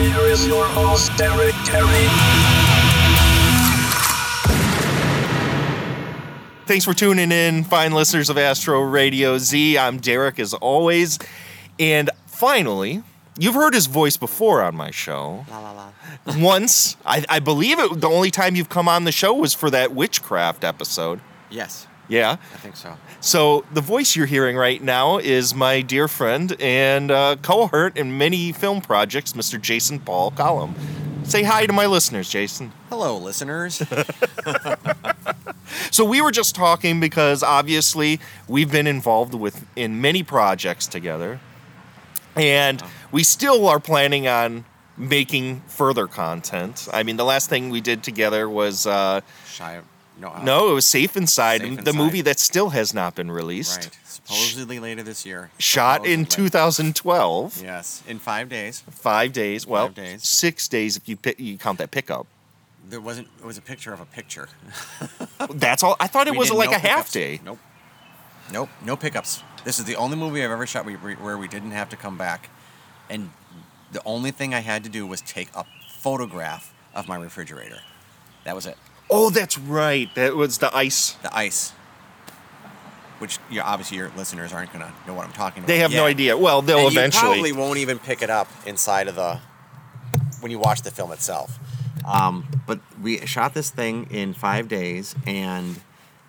Here is your host, Derek Kerry. Thanks for tuning in, fine listeners of Astro Radio Z. I'm Derek, as always. And finally, you've heard his voice before on my show. La la la. Once, I, I believe it. The only time you've come on the show was for that witchcraft episode. Yes, Yeah. I think so. So the voice you're hearing right now is my dear friend and uh, cohort in many film projects, Mr. Jason Paul Collum. Say hi to my listeners, Jason. Hello, listeners. So we were just talking because obviously we've been involved with in many projects together, and we still are planning on making further content. I mean, the last thing we did together was uh, Shy. No. uh, no, it was Safe Inside, Safe the Inside. movie that still has not been released. Right. Supposedly later this year. Shot in 2012, Yes, in five days. five days. Well, Five days. six days if you pick, you count that pickup. There wasn't. It was a picture of a picture. That's all. I thought it We was like no a half pickups. day. Nope. Nope. No pickups. This is the only movie I've ever shot where we didn't have to come back, and the only thing I had to do was take a photograph of my refrigerator. That was it. Oh, that's right. That was the ice. The ice. Which you obviously your listeners aren't gonna know what I'm talking about. They have no idea. Well, they'll And eventually. You probably won't even pick it up inside of the when you watch the film itself. Um, but we shot this thing in five days, and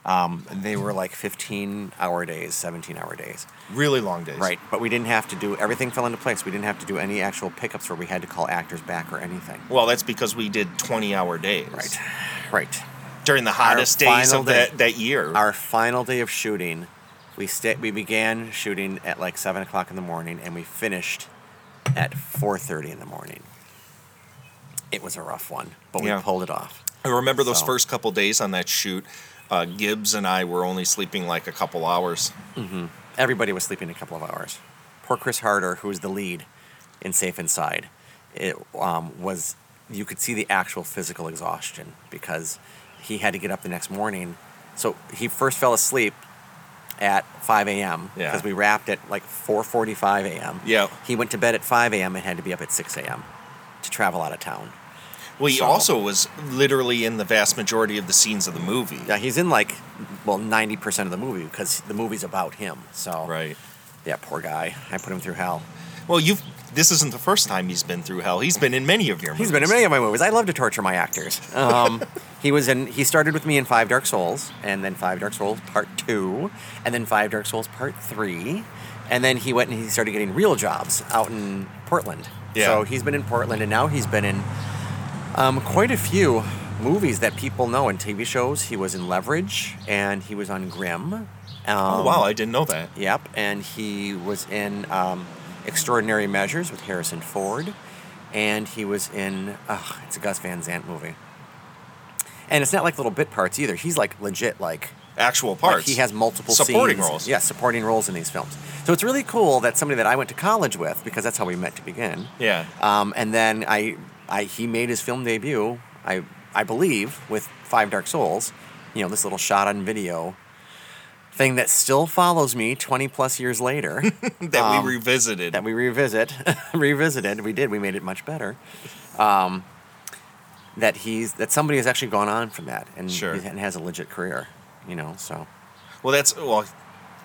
um, they were like 15 hour days, 17 hour days. Really long days. Right. But we didn't have to do everything fell into place. We didn't have to do any actual pickups where we had to call actors back or anything. Well, that's because we did 20 hour days. Right. Right. During the hottest days final of day. that, that year. Our final day of shooting, we sta- we began shooting at like seven o'clock in the morning, and we finished at four thirty in the morning. It was a rough one, but Yeah. we pulled it off. I remember those So- first couple days on that shoot. Uh, Gibbs and I were only sleeping like a couple hours. Everybody was sleeping a couple of hours. Poor Chris Harder, who was the lead in Safe Inside, it um, was you could see the actual physical exhaustion because he had to get up the next morning. So he first fell asleep at 5 a.m. Yeah. because we wrapped at like 4:45 a.m. Yeah. He went to bed at 5 a.m. and had to be up at 6 a.m. to travel out of town. Well, he So- also was literally in the vast majority of the scenes of the movie. Yeah, he's in like well 90% of the movie because the movie's about him. So Right. yeah, poor guy. I put him through hell. Well, you've. This isn't the first time he's been through hell. He's been in many of your movies. He's been in many of my movies. I love to torture my actors. Um, he was in. He started with me in Five Dark Souls, and then Five Dark Souls Part Two, and then Five Dark Souls Part Three, and then he went and he started getting real jobs out in Portland. Yeah. So he's been in Portland, and now he's been in um, quite a few movies that people know and TV shows. He was in Leverage, and he was on Grimm. Um, Oh, wow. I didn't know that. Yep, and he was in um, Extraordinary Measures with Harrison Ford, and he was in ugh, it's a Gus Van Sant movie, and it's not like little bit parts either. He's like legit like Actual like parts. he has multiple Supporting scenes. roles. Yeah, supporting roles in these films. So it's really cool that somebody that I went to college with because that's how we met to begin. Yeah. Um, and then I, I, he made his film debut. I, I believe with Five Dark Souls. You know, this little shot on video thing that still follows me 20 plus years later. that um, we revisited. that we revisit, revisited. We did. We made it much better. Um, that he's that somebody has actually gone on from that and, Sure. and has a legit career. You know, so well, that's. Well,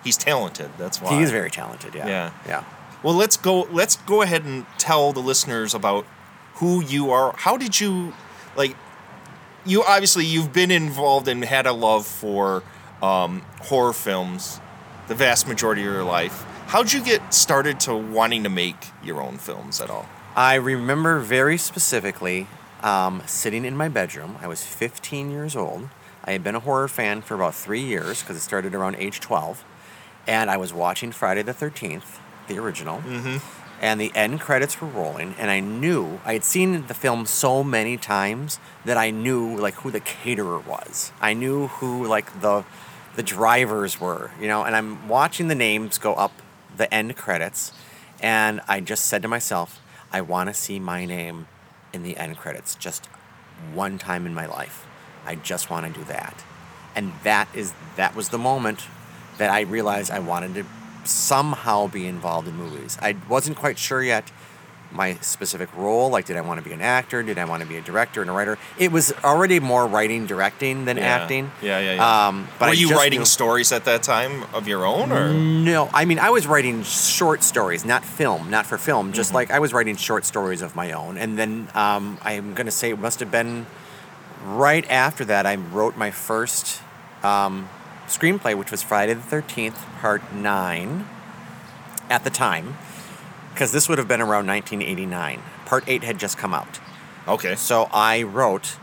he's talented. That's why. he is very talented. Yeah. Yeah. Yeah. Well, let's go. Let's go ahead and tell the listeners about who you are. How did you, like, you obviously you've been involved and had a love for um, horror films, the vast majority of your life. How'd you get started to wanting to make your own films at all? I remember very specifically um, sitting in my bedroom. I was 15 years old. I had been a horror fan for about three years because it started around age 12. And I was watching Friday the 13th, the original. and the end credits were rolling, and I knew I had seen the film so many times that I knew like who the caterer was. I knew who like the the drivers were, you know, and I'm watching the names go up the end credits, and I just said to myself, I want to see my name in the end credits just one time in my life. I just want to do that. And that is that was the moment that I realized I wanted to somehow be involved in movies. I wasn't quite sure yet my specific role. Like, did I want to be an actor? Did I want to be a director and a writer? It was already more writing, directing than Yeah. acting. Yeah, yeah, yeah. Um, but Were I you writing knew- stories at that time of your own, or No, I mean I was writing short stories, not film, not for film. Just Mm-hmm. like I was writing short stories of my own, and then um, I'm gonna say it must have been right after that I wrote my first um, screenplay, which was Friday the Thirteenth Part Nine. At the time, because this would have been around 1989. Part Eight had just come out, okay? so I wrote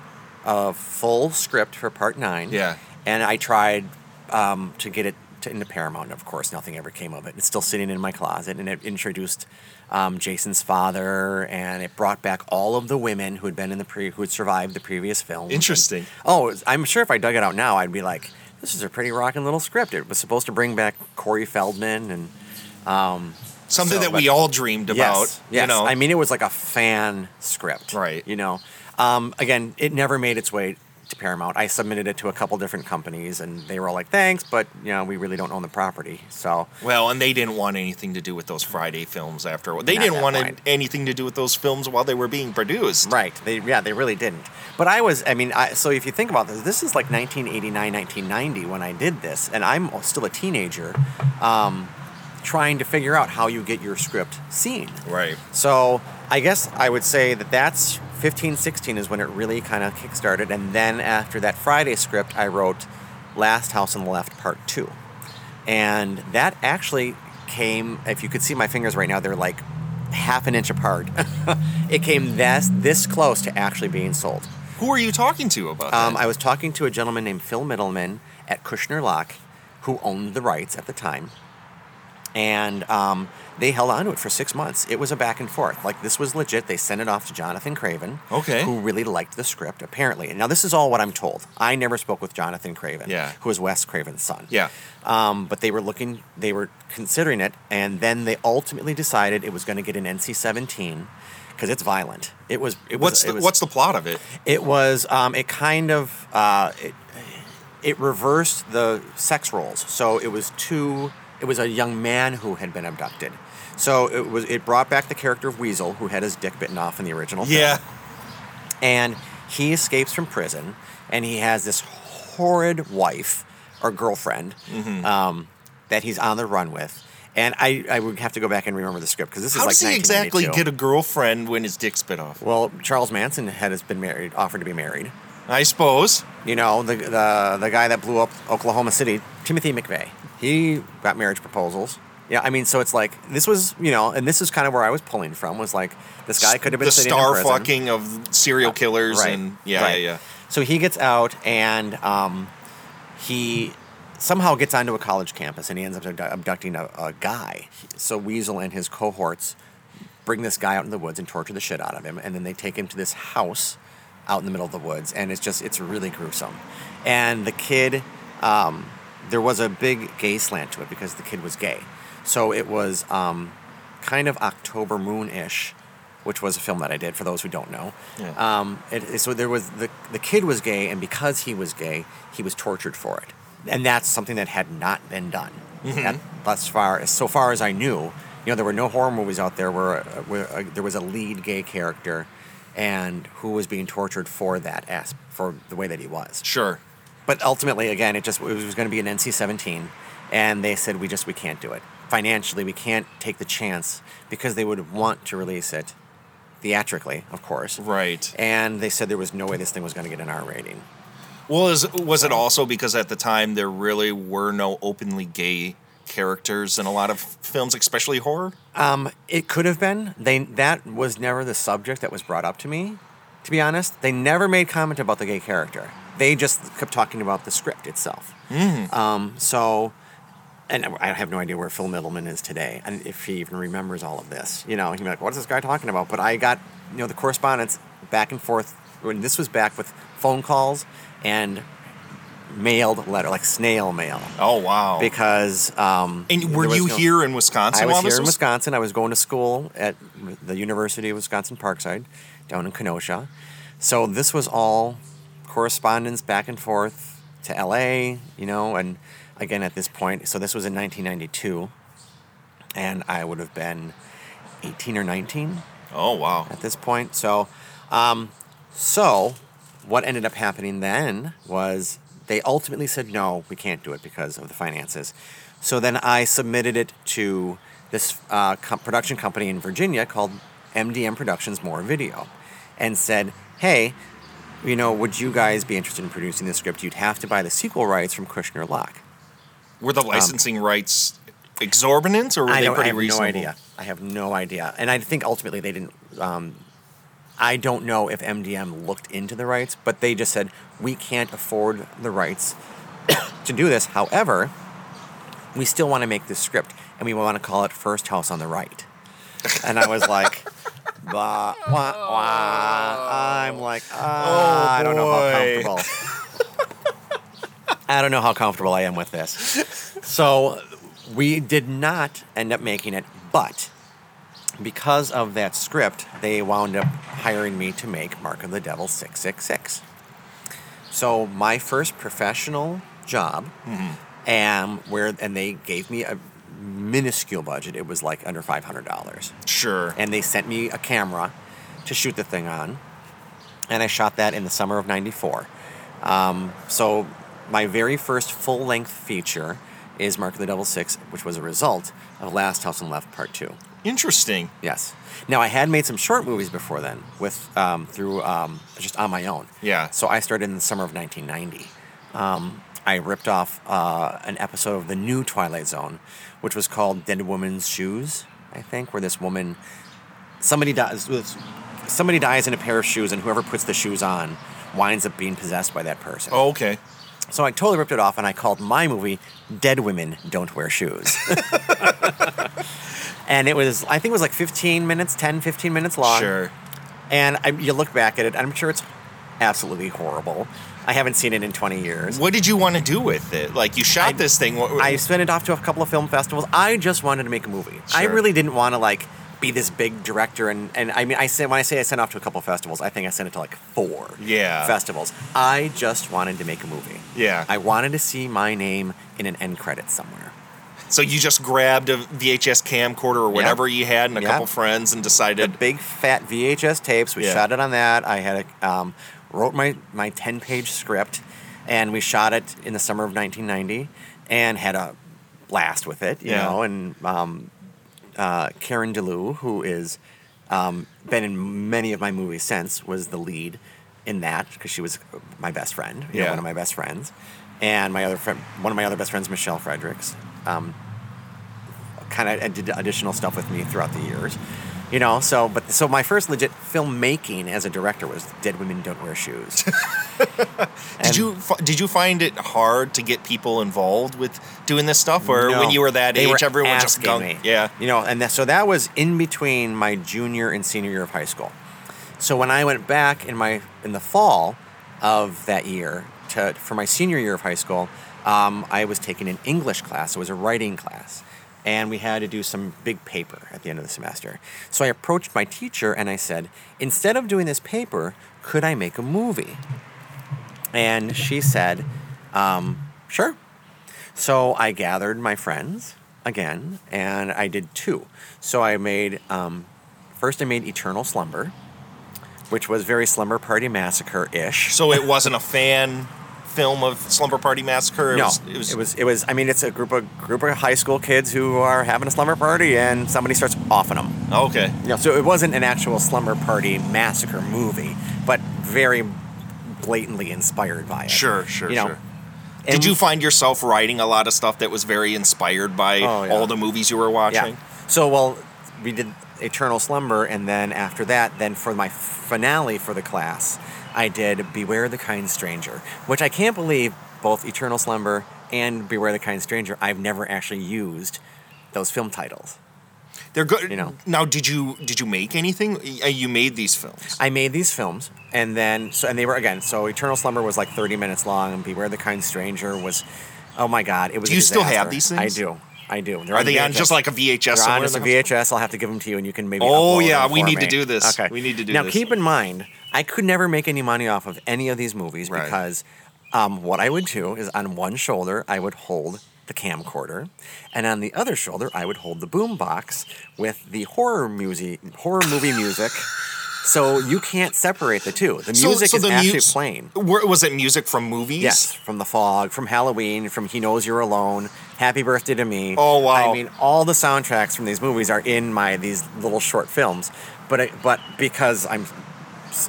a full script for Part Nine. Yeah. And I tried um, to get it to, into Paramount. Of course, nothing ever came of it. It's still sitting in my closet, and it introduced um, Jason's father, and it brought back all of the women who had been in the pre, who had survived the previous film. Interesting. Oh, I'm sure if I dug it out now, I'd be like, "This is a pretty rocking little script." It was supposed to bring back Corey Feldman and Something So, that we all dreamed about. Yes, yes. You know, I mean, it was like a fan script. Right. You know, um, again, it never made its way to Paramount. I submitted it to a couple different companies, and they were all like, "Thanks, but you know, we really don't own the property." So well, and they didn't want anything to do with those Friday films after. They didn't want point. anything to do with those films while they were being produced. Right. They yeah, they really didn't. But I was I mean, I, so if you think about this, this is like 1989, 1990 when I did this, and I'm still a teenager, um, trying to figure out how you get your script seen. Right. So I guess I would say that that's 15, 16 is when it really kind of kickstarted, and then after that Friday script, I wrote Last House on the Left Part Two, and that actually came. If you could see my fingers right now, they're like half an inch apart. it came this this close to actually being sold. Who are you talking to about Um, that? I was talking to a gentleman named Phil Middleman at Kushner-Locke, who owned the rights at the time, and um, they held on to it for six months. It was a back and forth. Like this was legit. They sent it off to Jonathan Craven, Okay. who really liked the script apparently. Now this is all what I'm told. I never spoke with Jonathan Craven, Yeah. who was Wes Craven's son. Yeah. Um, but they were looking, they were considering it, and then they ultimately decided it was going to get an NC-17 because it's violent. It was. It was. what's it the was, What's the plot of it? it was um, it kind of uh, it, it reversed the sex roles. So it was two. It was a young man who had been abducted. So it was it brought back the character of Weasel, who had his dick bitten off in the original. film. Yeah. And he escapes from prison, and he has this horrid wife or girlfriend Mm-hmm. um, that he's on the run with. And I, I would have to go back and remember the script because this is How like does he exactly get a girlfriend when his dick's bit off? Well, Charles Manson had has been married, offered to be married. I suppose. You know, the, the the guy that blew up Oklahoma City, Timothy McVeigh. He got marriage proposals. Yeah, I mean, so it's like this was, you know, and this is kind of where I was pulling from was like this guy could have been the sitting in star prison. fucking of serial killers right, and yeah, right. yeah, yeah. So he gets out and um, he somehow gets onto a college campus and he ends up abducting a, a guy. So Weasel and his cohorts bring this guy out in the woods and torture the shit out of him, and then they take him to this house out in the middle of the woods, and it's just it's really gruesome. And the kid, um, there was a big gay slant to it because the kid was gay, so it was um, kind of October Moon ish. Which was a film that I did for those who don't know. Yeah. Um, it, so there was the the kid was gay, and because he was gay, he was tortured for it, and that's something that had not been done. That, thus far, as so far as I knew, you know, there were no horror movies out there where, where uh, there was a lead gay character, and who was being tortured for that as for the way that he was. Sure. But ultimately, again, it just it was going to be an NC-17, and they said we just we can't do it financially. We can't take the chance because they would want to release it theatrically, of course. Right. And they said there was no way this thing was going to get an R rating. Well, is, was it also because at the time there really were no openly gay characters in a lot of films, especially horror? Um, it could have been. They that was never the subject that was brought up to me. To be honest, they never made comment about the gay character. They just kept talking about the script itself. Um, so and I have no idea where Phil Middleman is today, and if he even remembers all of this. You know, he'd be like, "What is this guy talking about?" But I got, you know, the correspondence back and forth. When this was back with phone calls and mailed letter, like snail mail, Oh wow. because um, and were you no- here in Wisconsin? I was here this in Wisconsin. I was going to school at the University of Wisconsin Parkside, down in Kenosha. So this was all correspondence back and forth to LA, you know, and again at this point. So this was in 1992, and I would have been 18 or 19 Oh wow. at this point. So, um, so what ended up happening then was they ultimately said no, we can't do it because of the finances. So then I submitted it to this uh, com- production company in Virginia called MDM Productions Moore Video, and said, hey. You know, would you guys be interested in producing this script? You'd have to buy the sequel rights from Kushner-Locke. Were the licensing rights exorbitant, or were Um, I, they don't, I pretty have reasonable? no idea. I have no idea, and I think ultimately they didn't. Um, I don't know if MDM looked into the rights, but they just said we can't afford the rights to do this. However, we still want to make this script, and we want to call it First House on the Right. And I was like, blah, wah, wah. I'm like, ah, I don't know how boy. comfortable. I don't know how comfortable I am with this. So we did not end up making it, but because of that script, they wound up hiring me to make Mark of the Devil 666. So my first professional job, and where and they gave me a minuscule budget. It was like under five hundred dollars, Sure. and they sent me a camera to shoot the thing on, and I shot that in the summer of '94. Um, so my very first full length feature is Mark of the Devil Six, which was a result of Last House on Left Part Two. Interesting. Yes. Now I had made some short movies before then, with um, through um, just on my own. Yeah. So I started in the summer of 1990. Um, I ripped off uh, an episode of the new Twilight Zone, which was called Dead Woman's Shoes. I think where this woman, somebody dies, somebody dies in a pair of shoes, and whoever puts the shoes on winds up being possessed by that person. Oh, okay. So I totally ripped it off, and I called my movie "Dead Women Don't Wear Shoes." and it was, I think it was like 15 minutes, 10, 15 minutes long. Sure. And I, you look back at it, and I'm sure it's absolutely horrible. I haven't seen it in 20 years. What did you want to do with it? Like you shot I- this thing. What, I sent it off to a couple of film festivals. I just wanted to make a movie. I really didn't want to like be this big director and and I mean I say when I say I sent it off to a couple of festivals, I think I sent it to like four Yeah. festivals. I just wanted to make a movie. Yeah. I wanted to see my name in an end credit somewhere. so you just grabbed a VHS camcorder or whatever you had and a Yeah. couple friends and decided The big fat VHS tapes. We Yeah. shot it on that. I had a, um, wrote my my ten page script, and we shot it in the summer of 1990, and had a blast with it. You Yeah. know, and um, uh, Karen Dilloo, who is um, been in many of my movies since, was the lead in that because she was my best friend. You know, one of my best friends, and my other friend, one of my other best friends, Michelle Fredericks. Um, kind of did additional stuff with me throughout the years. You know, so but so my first legit filmmaking as a director was Dead Women Don't Wear Shoes. Did you did you find it hard to get people involved with doing this stuff, or No, when you were that age, were everyone just gunk? me. Yeah. You know, and that, so that was in between my junior and senior year of high school. So when I went back in my in the fall of that year to for my senior year of high school, um, I was taking an English class. It was a writing class, and we had to do some big paper at the end of the semester. So I approached my teacher and I said, instead of doing this paper, could I make a movie? And she said, um, sure. So I gathered my friends again, and I did two. So I made um, first I made Eternal Slumber, which was very Slumber Party Massacre ish. So it wasn't a fan film of Slumber Party Massacre. It no, was, it was. it was it was. I mean, it's a group of group of high school kids who are having a slumber party, and somebody starts offing them. okay. Know, so it wasn't an actual slumber party massacre movie, but very blatantly inspired by it. Sure, sure, You know, sure. Did you find yourself writing a lot of stuff that was very inspired by Oh, yeah. all the movies you were watching? Yeah. So well, we did Eternal Slumber, and then after that, then for my finale for the class, I did Beware the Kind Stranger, which I can't believe both Eternal Slumber and Beware the Kind Stranger, I've never actually used those film titles. They're good. You know. Now, did you did you make anything? Uh, You made these films. I made these films, and then so and they were again. So Eternal Slumber was like 30 minutes long, and Beware the Kind Stranger was, oh my god, it was. Do you still have these I do. I do. They're Are they on just like a VHS? They're on the? VHS. I'll have to give them to you, and you can maybe. Oh, yeah, we need to do this. Okay, We need to do this. now, this. keep in mind, I could never make any money off of any of these movies Right. because um, what I would do is on one shoulder I would hold the camcorder, and on the other shoulder I would hold the boom box with the horror music, horror movie music. So you can't separate the two. The music is actually mus- playing. Were- Was it music from movies? Yes, from The Fog, from Halloween, from He Knows You're Alone, Happy Birthday to Me. Oh, wow. I mean, all the soundtracks from these movies are in my these little short films, but it, but because I'm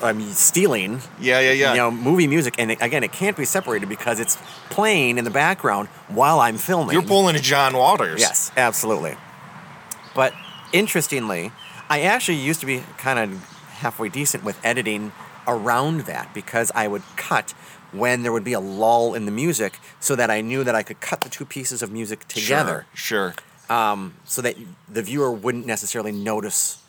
I'm stealing, Yeah, yeah, yeah. you know, movie music, and it, again, it can't be separated because it's playing in the background while I'm filming. You're pulling a John Waters. Yes, absolutely. But interestingly, I actually used to be kind of halfway decent with editing around that because I would cut when there would be a lull in the music so that I knew that I could cut the two pieces of music together Sure. Um, so that the viewer wouldn't necessarily notice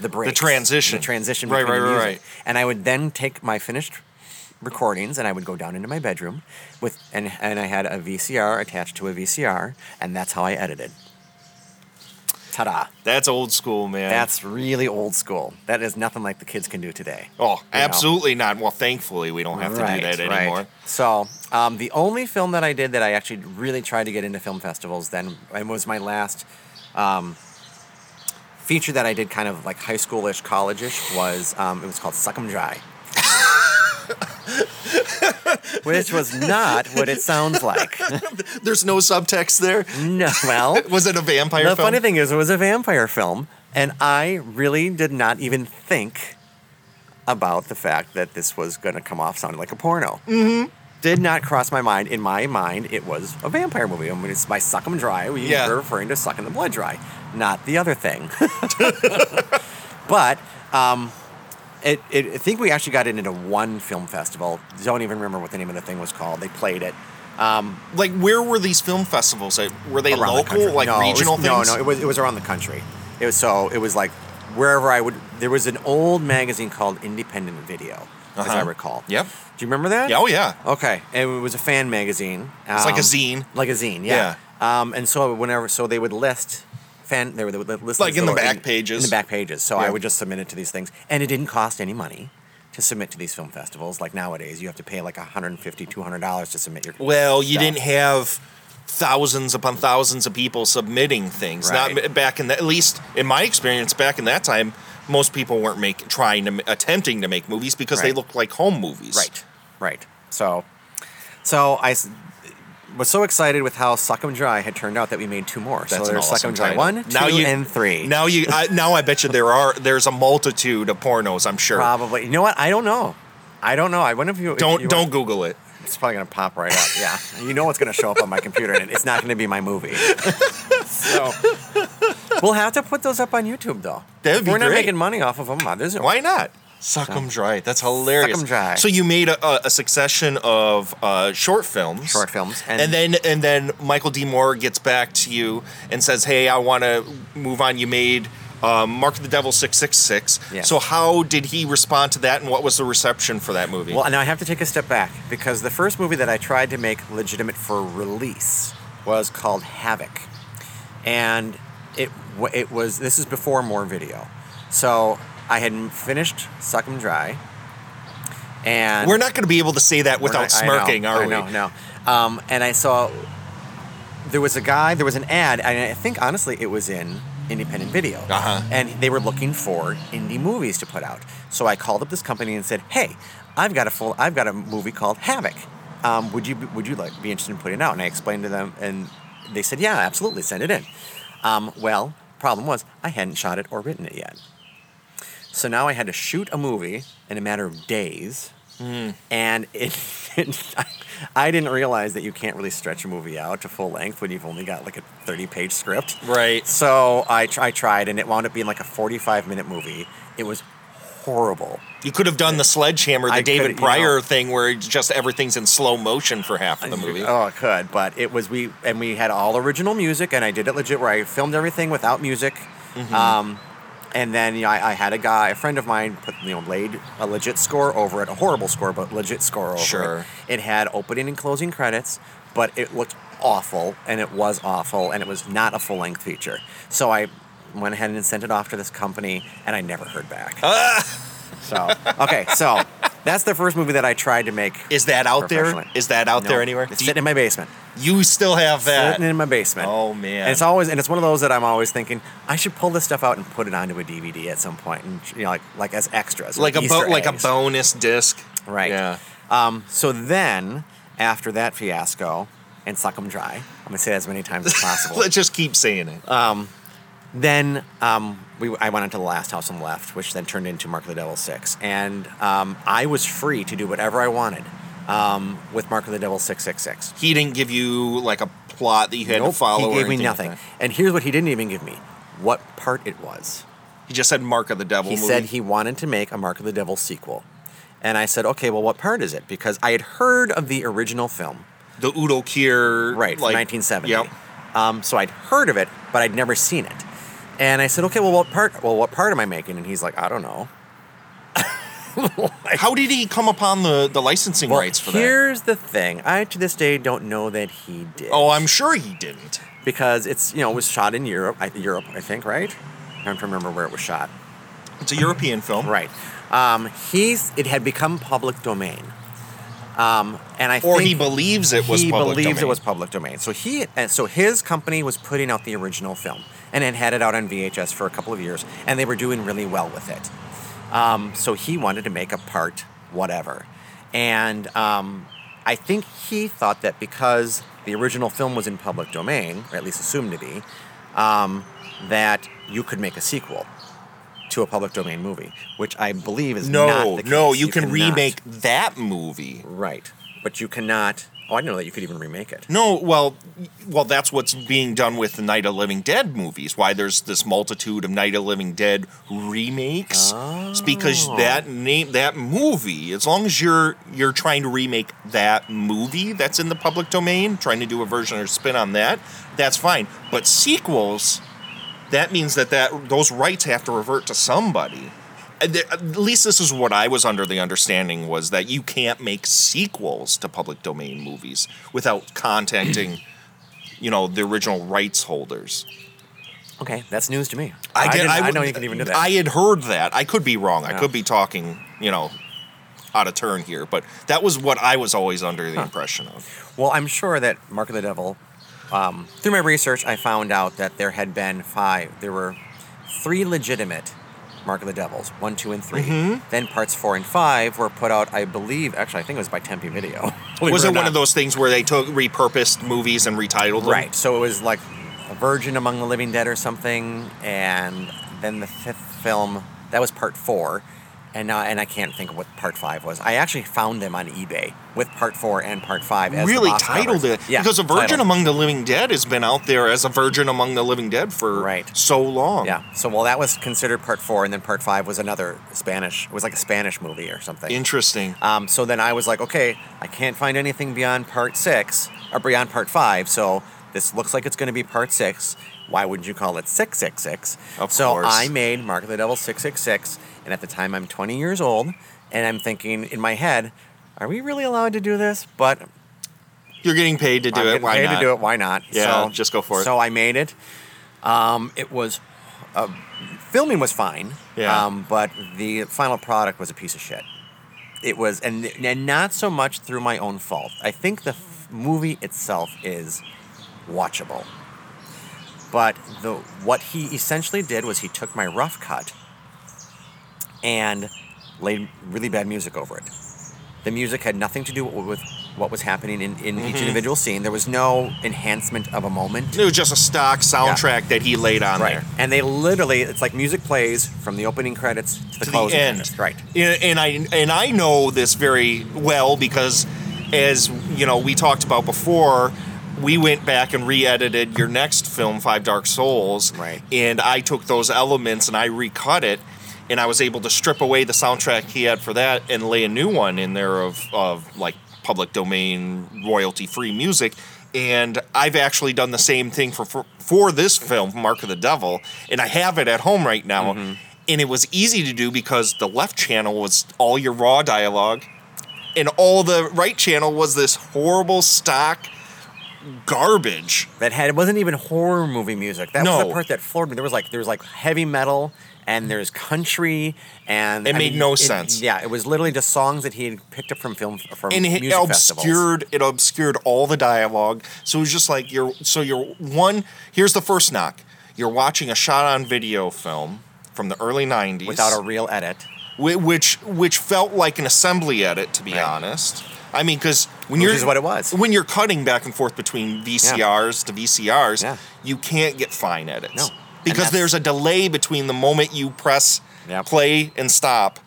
the break. transition. The transition Right, right, right, right. And I would then take my finished recordings and I would go down into my bedroom with and and I had a VCR attached to a VCR and that's how I edited. Ta-da. That's old school, man. That's really old school. That is nothing like the kids can do today. oh, you know. absolutely not. Well, thankfully, we don't have to Right, do that right. anymore. So, um, the only film that I did that I actually really tried to get into film festivals then and was my last um, feature that I did kind of like high schoolish, college-ish was um, it was called Suck 'Em Dry. Which was not what it sounds like. There's no subtext there. No, well, Was it a vampire film? the film? funny thing is, it was a vampire film, and I really did not even think about the fact that this was going to come off sounding like a porno. Mm-hmm. Did not cross my mind. In my mind, it was a vampire movie. I mean, it's by Suck 'Em Dry. We Yeah. were referring to sucking the blood dry, not the other thing. but um, it, it, I think we actually got it into one film festival. Don't even remember what the name of the thing was called. They played it. like, where were these film festivals? At? Were they around the local, like No, it was- regional No, things? no, it was it was around the country. It was so it was like wherever I would. There was an old magazine called Independent Video, as I Uh-huh. recall. Yep. Do you remember that? Yeah, oh, yeah. Okay, and it was a fan magazine. It's like a um, zine. Like a zine, yeah. Um, and so whenever, so they would list fan, they they would list Like in the back pages. In the back pages. So I would just submit it to these things, and it didn't cost any money to submit to these film festivals. Like nowadays, you have to pay like 150 200 dollars to submit your. Well, you didn't have thousands upon thousands of people submitting things. Right. Not back in the, at least in my experience back in that time, most people weren't make trying to attempting to make movies because they looked like home movies. Right, right. So, so I was so excited with how Suck 'Em Dry had turned out that we made two more. That's so there's Suck awesome 'Em Dry title. one, two, Now you- and three. Now you I, now I bet you there are there's a multitude of pornos. I'm sure. probably. You know what? I don't know. I don't know. I wonder if you Don't you don't want- Google it. It's probably gonna pop right up. Yeah, you know what's gonna show up on my computer, and it's not gonna be my movie. so we'll have to put those up on YouTube, though. That would If be We're not making money off of them. There's Why not? Suck 'em dry. That's hilarious. 'em dry. So you made a, a, succession of uh, short films. Short films, And, and- then and then Michael D. Moore gets back to you and says, "Hey, I want to move on. You made um, Mark of the Devil six six six. Yeah. So how did he respond to that, and what was the reception for that movie? Well, now I have to take a step back because the first movie that I tried to make legitimate for release was called Havoc, and it it was this is before Moore video, so I had finished Suck 'Em Dry, and We're not going to be able to say that without not- I know, smirking, are I we? know, no. Um, and I saw there was a guy, there was an ad, and I think honestly it was in independent video. Uh-huh. And they were looking for indie movies to put out. So I called up this company and said, "Hey, I've got a full, I've got a movie called Havoc. Um, would you be- would you like be interested in putting it out?" And I explained to them, and they said, "Yeah, absolutely, send it in." Um, well, problem was I hadn't shot it or written it yet. So now I had to shoot a movie in a matter of days. And it, I didn't realize that you can't really stretch a movie out to full length when you've only got like a 30 page script. Right. So I, tr- I tried, and it wound up being like a 45 minute movie. It was horrible. You could have done the sledgehammer, the I David Prior know. thing, where it's just everything's in slow motion for half of the movie. Oh, it could, but it was we and we had all original music, and I did it legit where I filmed everything without music. Mm-hmm. Um, and then you know, I, I had a guy, a friend of mine, put you know laid a legit score over it, a horrible score, but legit score over Sure. it. It had opening and closing credits, but it looked awful, and it was awful, and it was not a full length feature. So I went ahead and sent it off to this company, and I never heard back. Ah! So okay, so that's the first movie that I tried to make. Is that out there? Is that out No, there anywhere? It's Do you, sitting in my basement. you still have that? Sitting in my basement. Oh, man. And it's always and it's one of those that I'm always thinking I should pull this stuff out and put it onto a DVD at some point, and you know, like like as extras, like a bo- like a bonus disc. Right. Yeah. Um. So then, after that fiasco, and suck 'em dry. I'm gonna say that as many times as possible. Let's just keep saying it. Then um, we, I went into the last house on the left, which then turned into Mark of the Devil Six, and um, I was free to do whatever I wanted um, with Mark of the Devil Six Six Six. he didn't give you like a plot that you had Nope, to follow. He gave me like nothing. that. and here's what he didn't even give me: what part it was. He just said Mark of the Devil. He movie. said he wanted to make a Mark of the Devil sequel, and I said, okay, well, what part is it? Because I had heard of the original film, the Udo Kier, right, from like 1970. Yep. Um, so I'd heard of it, but I'd never seen it. And I said, okay, well, what part? Well, what part am I making? And he's like, I don't know. How did he come upon the the licensing Well, rights for that? here's the thing. I to this day don't know that he did. Oh, I'm sure he didn't. because it's you know it was shot in Europe. I, Europe, I think, right? I don't remember where it was shot. It's a European film, Right. Um, he's it had become public domain. Um, and I Or think he believes it was he public believes it domain. was public domain. So he and so his company was putting out the original film and had had it out on VHS for a couple of years, and they were doing really well with it. Um, so he wanted to make a part whatever, and um, I think he thought that because the original film was in public domain, or at least assumed to be, um, that you could make a sequel to a public domain movie, which I believe is not No, no, you, can cannot. remake that movie. Right, but you cannot. Oh, I didn't know that you could even remake it. No, well, well, that's what's being done with the Night of Living Dead movies. Why there's this multitude of Night of Living Dead remakes? It's because Oh. that name, that movie. As long as you're you're trying to remake that movie that's in the public domain, trying to do a version or spin on that, that's fine. But sequels, that means that that those rights have to revert to somebody. At least this is what I was under the understanding was that you can't make sequels to public domain movies without contacting, you know, the original rights holders. Okay, that's news to me. I, did, didn't- I, know you can even do that. I had heard that. I could be wrong. I could be talking, you know, out of turn here, but that was what I was always under the impression of. well, I'm sure that Mark of the Devil. Um, through my research, I found out that there had been five. There were three legitimate Mark of the Devils, one, two, and 3 Mm-hmm. Then parts four and five were put out. I believe, actually, I think it was by Tempe Video. Was or it one of those things where they took repurposed movies and retitled them? Right. So it was like a Virgin Among the Living Dead or something, and then the fifth film that was part four, and now and I can't think of what part five was. I actually found them on eBay with part four and part five. As really titled covers. it Yeah, because a virgin titled. among the living dead has been out there as a virgin among the living dead for Right. so long Yeah. So well, that was considered part four, and then part five was another Spanish. It was like a Spanish movie or something. interesting Um, so then I was like, okay, I can't find anything beyond part six or beyond part five. So this looks like it's going to be part six. Why wouldn't you call it six six six? Of so course. I made Mark of the Devil six six six, and at the time I'm 20 years old, and I'm thinking in my head, are we really allowed to do this? But you're getting paid to do I'm it getting why paid not to do it. Why not? Yeah, So- just go for it. So I made it. Um, it was uh, filming was fine. Yeah. Um, but the final product was a piece of shit. It was, and and not so much through my own fault. I think the f- movie itself is watchable. But the what he essentially did was he took my rough cut and laid really bad music over it. The music had nothing to do with what was happening in, in Mm-hmm. each individual scene. There was no enhancement of a moment. it was just a stock soundtrack that he laid on there And they literally, it's like music plays from the opening credits to the to closing the end credits. Right. and, and i and i know this very well because as you know we talked about before we went back and re-edited your next film five dark souls Right. and i took those elements and i recut it and I was able to strip away the soundtrack he had for that and lay a new one in there of of like public domain royalty free music. And I've actually done the same thing for, for for this film, Mark of the Devil, and I have it at home right now. Mm-hmm. And it was easy to do because the left channel was all your raw dialogue, and all the right channel was this horrible stock garbage. that had it wasn't even horror movie music. That was No. the part that floored me. There was like there was like heavy metal and there's country and It I made mean, no it- sense. Yeah, it was literally just songs that he had picked up from film from and it music festivals. obscured it obscured all the dialogue so it was just like you're so you're one here's the first knock you're watching a shot on video film from the early 90s without a real edit. which which felt like an assembly edit to be Right. honest i mean because when Which you're is what it was. when you're cutting back and forth between vcrs to vcrs Yeah. you can't get fine edits No. Because there's a delay between the moment you press Yep. play and stop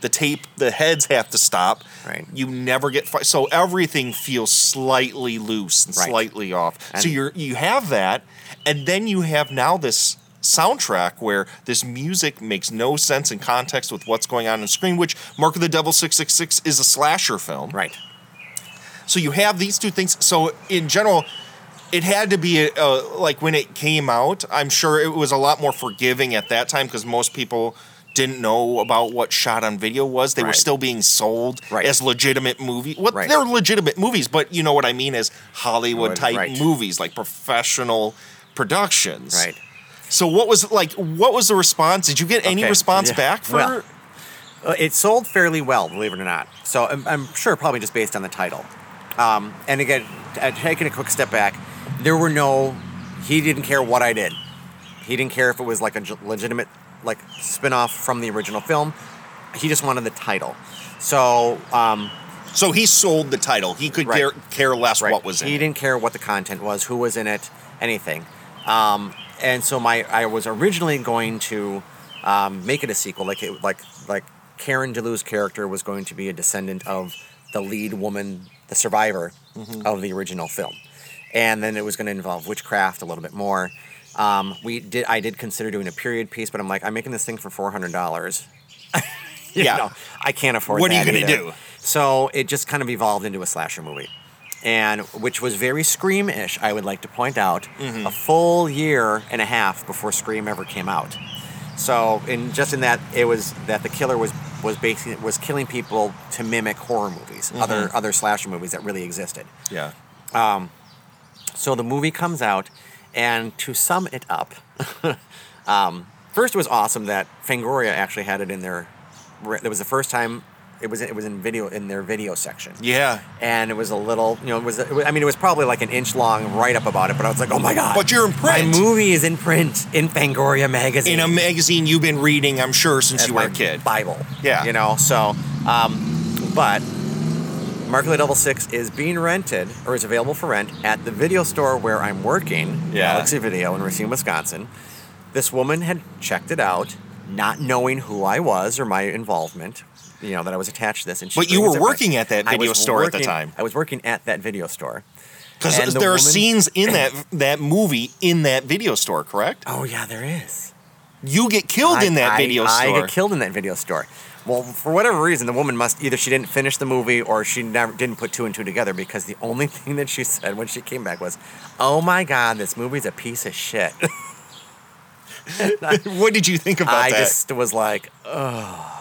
the tape the heads have to stop Right. you never get fi- so everything feels slightly loose and Right. slightly off so And- you're you have that and then you have now this soundtrack where this music makes no sense in context with what's going on on screen which mark of the devil 666 is a slasher film Right. so you have these two things. So in general, it had to be uh, like when it came out. I'm sure it was a lot more forgiving at that time because most people didn't know about what shot on video was. They were still being sold Right. as legitimate movie. What Right. they're legitimate movies, but you know what I mean as Hollywood type Right. movies, like professional productions. Right. So what was like? What was the response? Did you get any Okay, response yeah. back for? Well, Uh, It sold fairly well, believe it or not. So I'm, I'm sure probably just based on the title. Um, and again, taking a quick step back, there were no. He didn't care what I did. He didn't care if it was like a legitimate like spin-off from the original film. He just wanted the title. So um, so he sold the title. He could Right. care, care less Right. what was in he it. didn't care what the content was, who was in it, anything. Um, and so my I was originally going to um, make it a sequel, like it, like like Karen Dilloo's character was going to be a descendant of the lead woman, the survivor Mm-hmm. of the original film, and then it was going to involve witchcraft a little bit more. Um, we did I did consider doing a period piece, but I'm like I'm making this thing for four hundred dollars. Yeah. I can't afford. What are you gonna do? So it just kind of evolved into a slasher movie, and which was very Scream-ish. I would like to point out, Mm-hmm. a full year and a half before Scream ever came out. So in just in that, it was that the killer was was basically was killing people to mimic horror movies, Mm-hmm. other other slasher movies that really existed. yeah. So the movie comes out, and to sum it up, um, first it was awesome that Fangoria actually had it in their. It was the first time it was it was in video in their video section. Yeah. And it was a little, you know, it was, it was. I mean, it was probably like an inch long write up about it, but I was like, oh my god! But you're in print. My movie is in print in Fangoria magazine. in a magazine you've been reading, I'm sure, since as you were a kid. Bible. Yeah. You know, so, um, but Mark of the Devil 6 is being rented or is available for rent at the video store where I'm working, Yeah. Galaxy Video in Racine, Wisconsin. This woman had checked it out, not knowing who I was or my involvement, you know, that I was attached to this. And she But you were working at that video store at the time. I was working at that video store. Because the there are woman- scenes in that that movie in that video store, correct? Oh, yeah, there is. You get killed in that I- video I, store. I get killed in that video store. Well, for whatever reason, the woman must either she didn't finish the movie or she never didn't put two and two together because the only thing that she said when she came back was, "Oh my god, this movie's a piece of shit." what did you think about I that? I just was like, "Oh."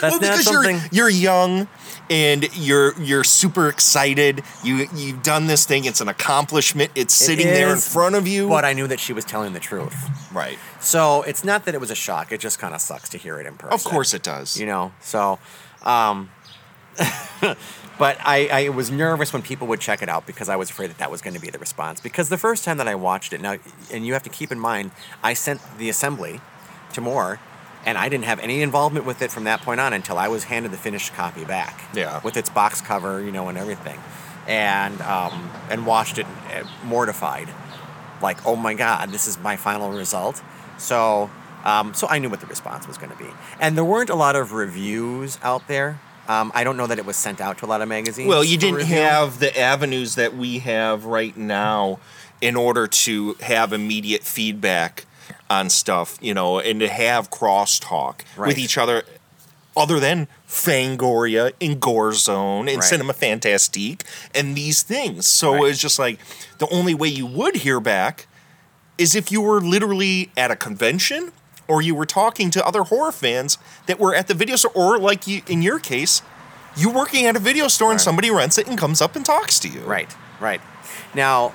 That's well, because something. you're you're young and you're you're super excited. You you've done this thing. It's an accomplishment. It's It sitting there in front of you. But I knew that she was telling the truth. right. So it's not that it was a shock. It just kind of sucks to hear it in person. Of course it does. you know so um but I, I was nervous when people would check it out because i was afraid that that was going to be the response because the first time that i watched it now and you have to keep in mind i sent the assembly to moore and i didn't have any involvement with it from that point on until i was handed the finished copy back Yeah. with its box cover you know and everything and um, and watched it uh, mortified like, oh my god, this is my final result. So, um, so I knew what the response was going to be, and there weren't a lot of reviews out there. Um, I don't know that it was sent out to a lot of magazines. Well, you didn't review. have the avenues that we have right now in order to have immediate feedback on stuff, you know, and to have crosstalk Right. with each other, other than Fangoria and Gore Zone and Right. Cinema Fantastique and these things. So Right. it's just like the only way you would hear back is if you were literally at a convention or you were talking to other horror fans that were at the video store, or like you, in your case, you working at a video store and Right. somebody rents it and comes up and talks to you. Right, right. Now,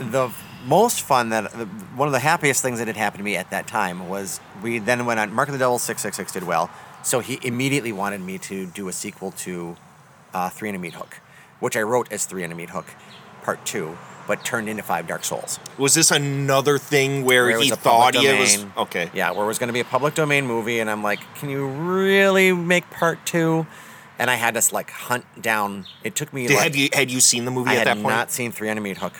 the, most fun that the, one of the happiest things that had happened to me at that time was we then went on Mark of the Devil six six six did well, so he immediately wanted me to do a sequel to uh, Three on a Meat Hook, which I wrote as Three on a Meat Hook, Part Two, but turned into Five Dark Souls. Was this another thing where, where it was he a thought it was okay? Yeah, where it was going to be a public domain movie, and I'm like, can you really make part two? And I had to like hunt down. It took me. Did, like, have you had you seen the movie I at had that point? not seen Three on Hook,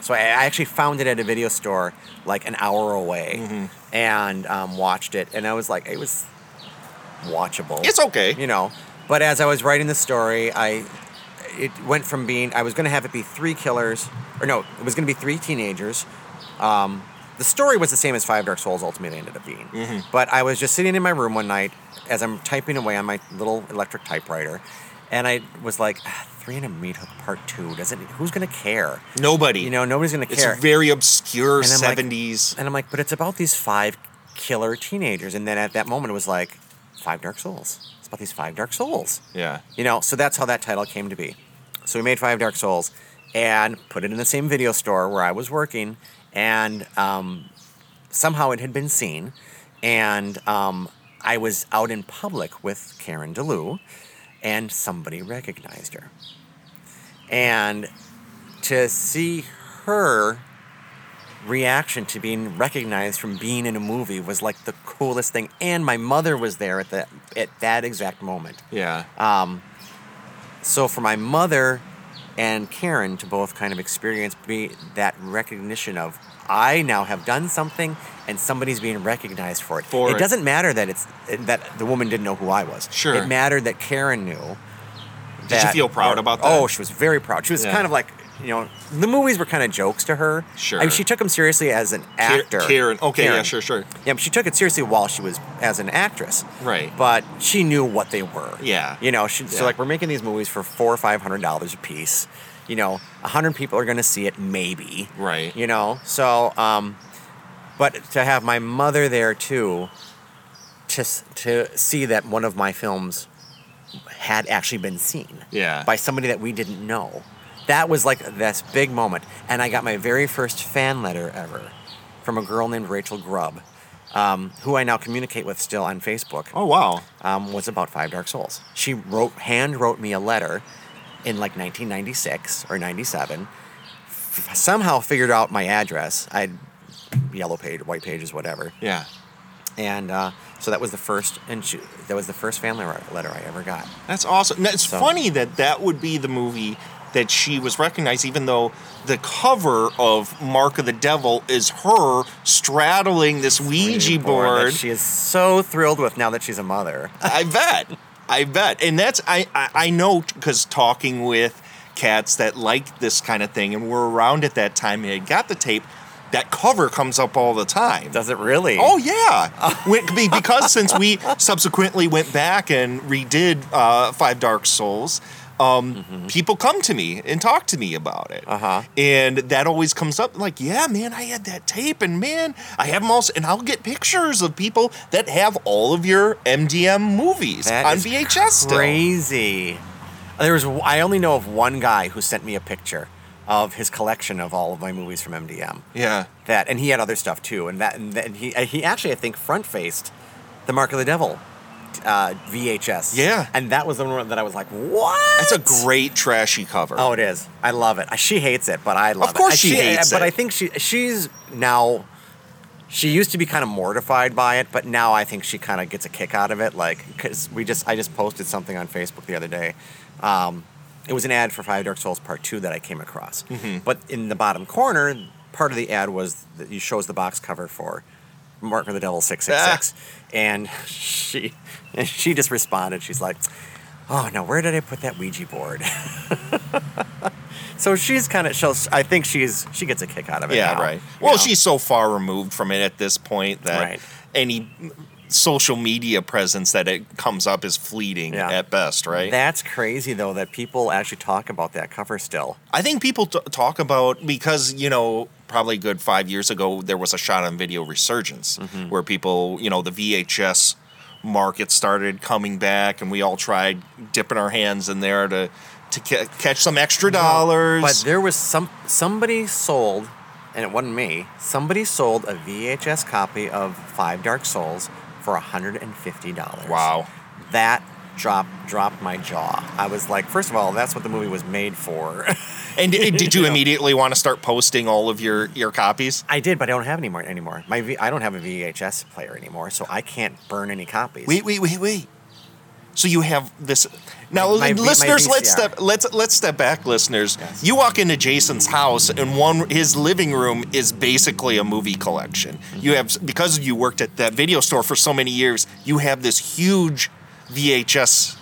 so I, I actually found it at a video store like an hour away, Mm-hmm. and um, watched it, and I was like, it was watchable. It's okay. you know. But as I was writing the story, I it went from being I was going to have it be three killers, or no, it was going to be three teenagers. Um, the story was the same as Five Dark Souls ultimately ended up being. Mm-hmm. But I was just sitting in my room one night as I'm typing away on my little electric typewriter, and I was like, "Ah, Three on a Meat Hook Part Two. Doesn't who's going to care? Nobody. You know, nobody's going to care. it's very obscure I'm like- seventies. And I'm like, but it's about these five killer teenagers. And then at that moment, it was like, Five Dark Souls. It's about these five Dark Souls. yeah. You know, so that's how that title came to be. So we made Five Dark Souls and put it in the same video store where I was working. And um, somehow it had been seen. And um, I was out in public with Karen Dilloo, and somebody recognized her. And to see her reaction to being recognized from being in a movie was like the coolest thing. And my mother was there at that at that exact moment. Yeah. So for my mother and Karen to both kind of experience be that recognition of I now have done something and somebody's being recognized for it. For it, it. doesn't matter that it's that the woman didn't know who I was. Sure. It mattered that Karen knew. Did you feel proud about oh, that? Oh, she was very proud. She was Yeah. kind of like, you know, the movies were kind of jokes to her. Sure. I mean, she took them seriously as an actor. Karen. Okay. Yeah. Sure. Sure. Yeah, but she took it seriously while she was as an actress. Right. But she knew what they were. Yeah. You know, she, so like we're making these movies for four or five hundred dollars a piece. You know, a hundred people are going to see it, maybe. Right. You know, so um, but to have my mother there too, to to see that one of my films had actually been seen Yeah. by somebody that we didn't know. That was like this big moment. And I got my very first fan letter ever from a girl named Rachel Grubb, um, who I now communicate with still on Facebook, Oh wow. um, was about Five Dark Souls. She wrote, hand wrote me a letter in like 1996 or 97. F- somehow figured out my address. I had yellow page, white pages, whatever. Yeah. And uh, so that was the first, and she, that was the first family letter I ever got. That's awesome. Now, it's So- funny that that would be the movie that she was recognized, even though the cover of Mark of the Devil is her straddling this Ouija board. she is so thrilled with now that she's a mother. I bet. I bet. And that's I I, I know because talking with cats that like this kind of thing and were around at that time and had got the tape. That cover comes up all the time. Does it really? Oh yeah, because since we subsequently went back and redid uh, Five Dark Souls, um, people come to me and talk to me about it, Uh-huh. and that always comes up. Like, yeah, man, I had that tape, and man, I have them all, and I'll get pictures of people that have all of your MDM movies That on VHS. Still. Crazy. There was. I only know of one guy who sent me a picture of his collection of all of my movies from MDM. Yeah, That and he had other stuff too. And that and, then he uh, he actually I think front faced the Mark of the Devil uh, VHS. Yeah. And that was the one that I was like, what? that's a great trashy cover. Oh, it is. I love it. She hates it, but I love it. Of course I- she hates But it. But I think she she's now. She used to be kind of mortified by it, but now I think she kind of gets a kick out of it. Like, because we just I just posted something on Facebook the other day. Um, it was an ad for Five Dark Souls Part Two that I came across. Mm-hmm. But in the bottom corner, part of the ad was that you shows the box cover for Mark of the Devil Six Six Six, Ah. And she and she just responded. She's like, "Oh no, where did I put that Ouija board?" So she's kind of she'll I think she's she gets a kick out of it. Yeah, now, right. Well, know? she's so far removed from it at this point that Right. any social media presence that it comes up is fleeting Yeah. at best, right? That's crazy though that people actually talk about that cover still. I think people t- talk about because you know probably a good five years ago there was a shot on video resurgence Mm-hmm. where people you know the VHS market started coming back and we all tried dipping our hands in there to to ca- catch some extra dollars. But there was some somebody sold, and it wasn't me. Somebody sold a VHS copy of Five Dark Souls for hundred and fifty dollars. wow. that dropped dropped my jaw. I was like, first of all, that's what the movie was made for. And d- did you You know. immediately want to start posting all of your your copies? I did, but I don't have any more anymore. My v- I don't have a VHS player anymore, so I can't burn any copies. Wait, wait, wait, wait. So you have this now, My- V- my listeners. let's step let's let's step back, listeners. Yes. You walk into Jason's house, and one his living room is basically a movie collection. Mm-hmm. You have because you worked at that video store for so many years. You have this huge VHS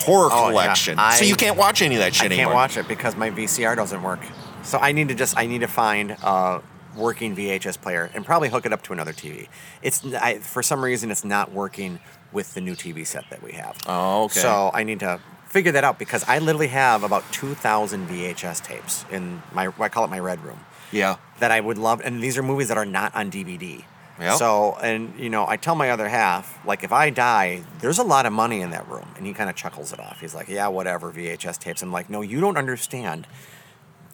horror Oh, yeah. collection, so I- you can't watch any of that shit anymore. I can't watch it because my VCR doesn't work. So I need to just I need to find a working VHS player and probably hook it up to another TV. It's I, for some reason it's not working with the new TV set that we have. Oh, okay. So I need to figure that out because I literally have about two thousand VHS tapes in my I call it my red room Yeah. that I would love, and these are movies that are not on DVD. Yep. So, and you know, I tell my other half, like, if I die, there's a lot of money in that room, and he kind of chuckles it off. He's like, "Yeah, whatever, VHS tapes." I'm like, "No, you don't understand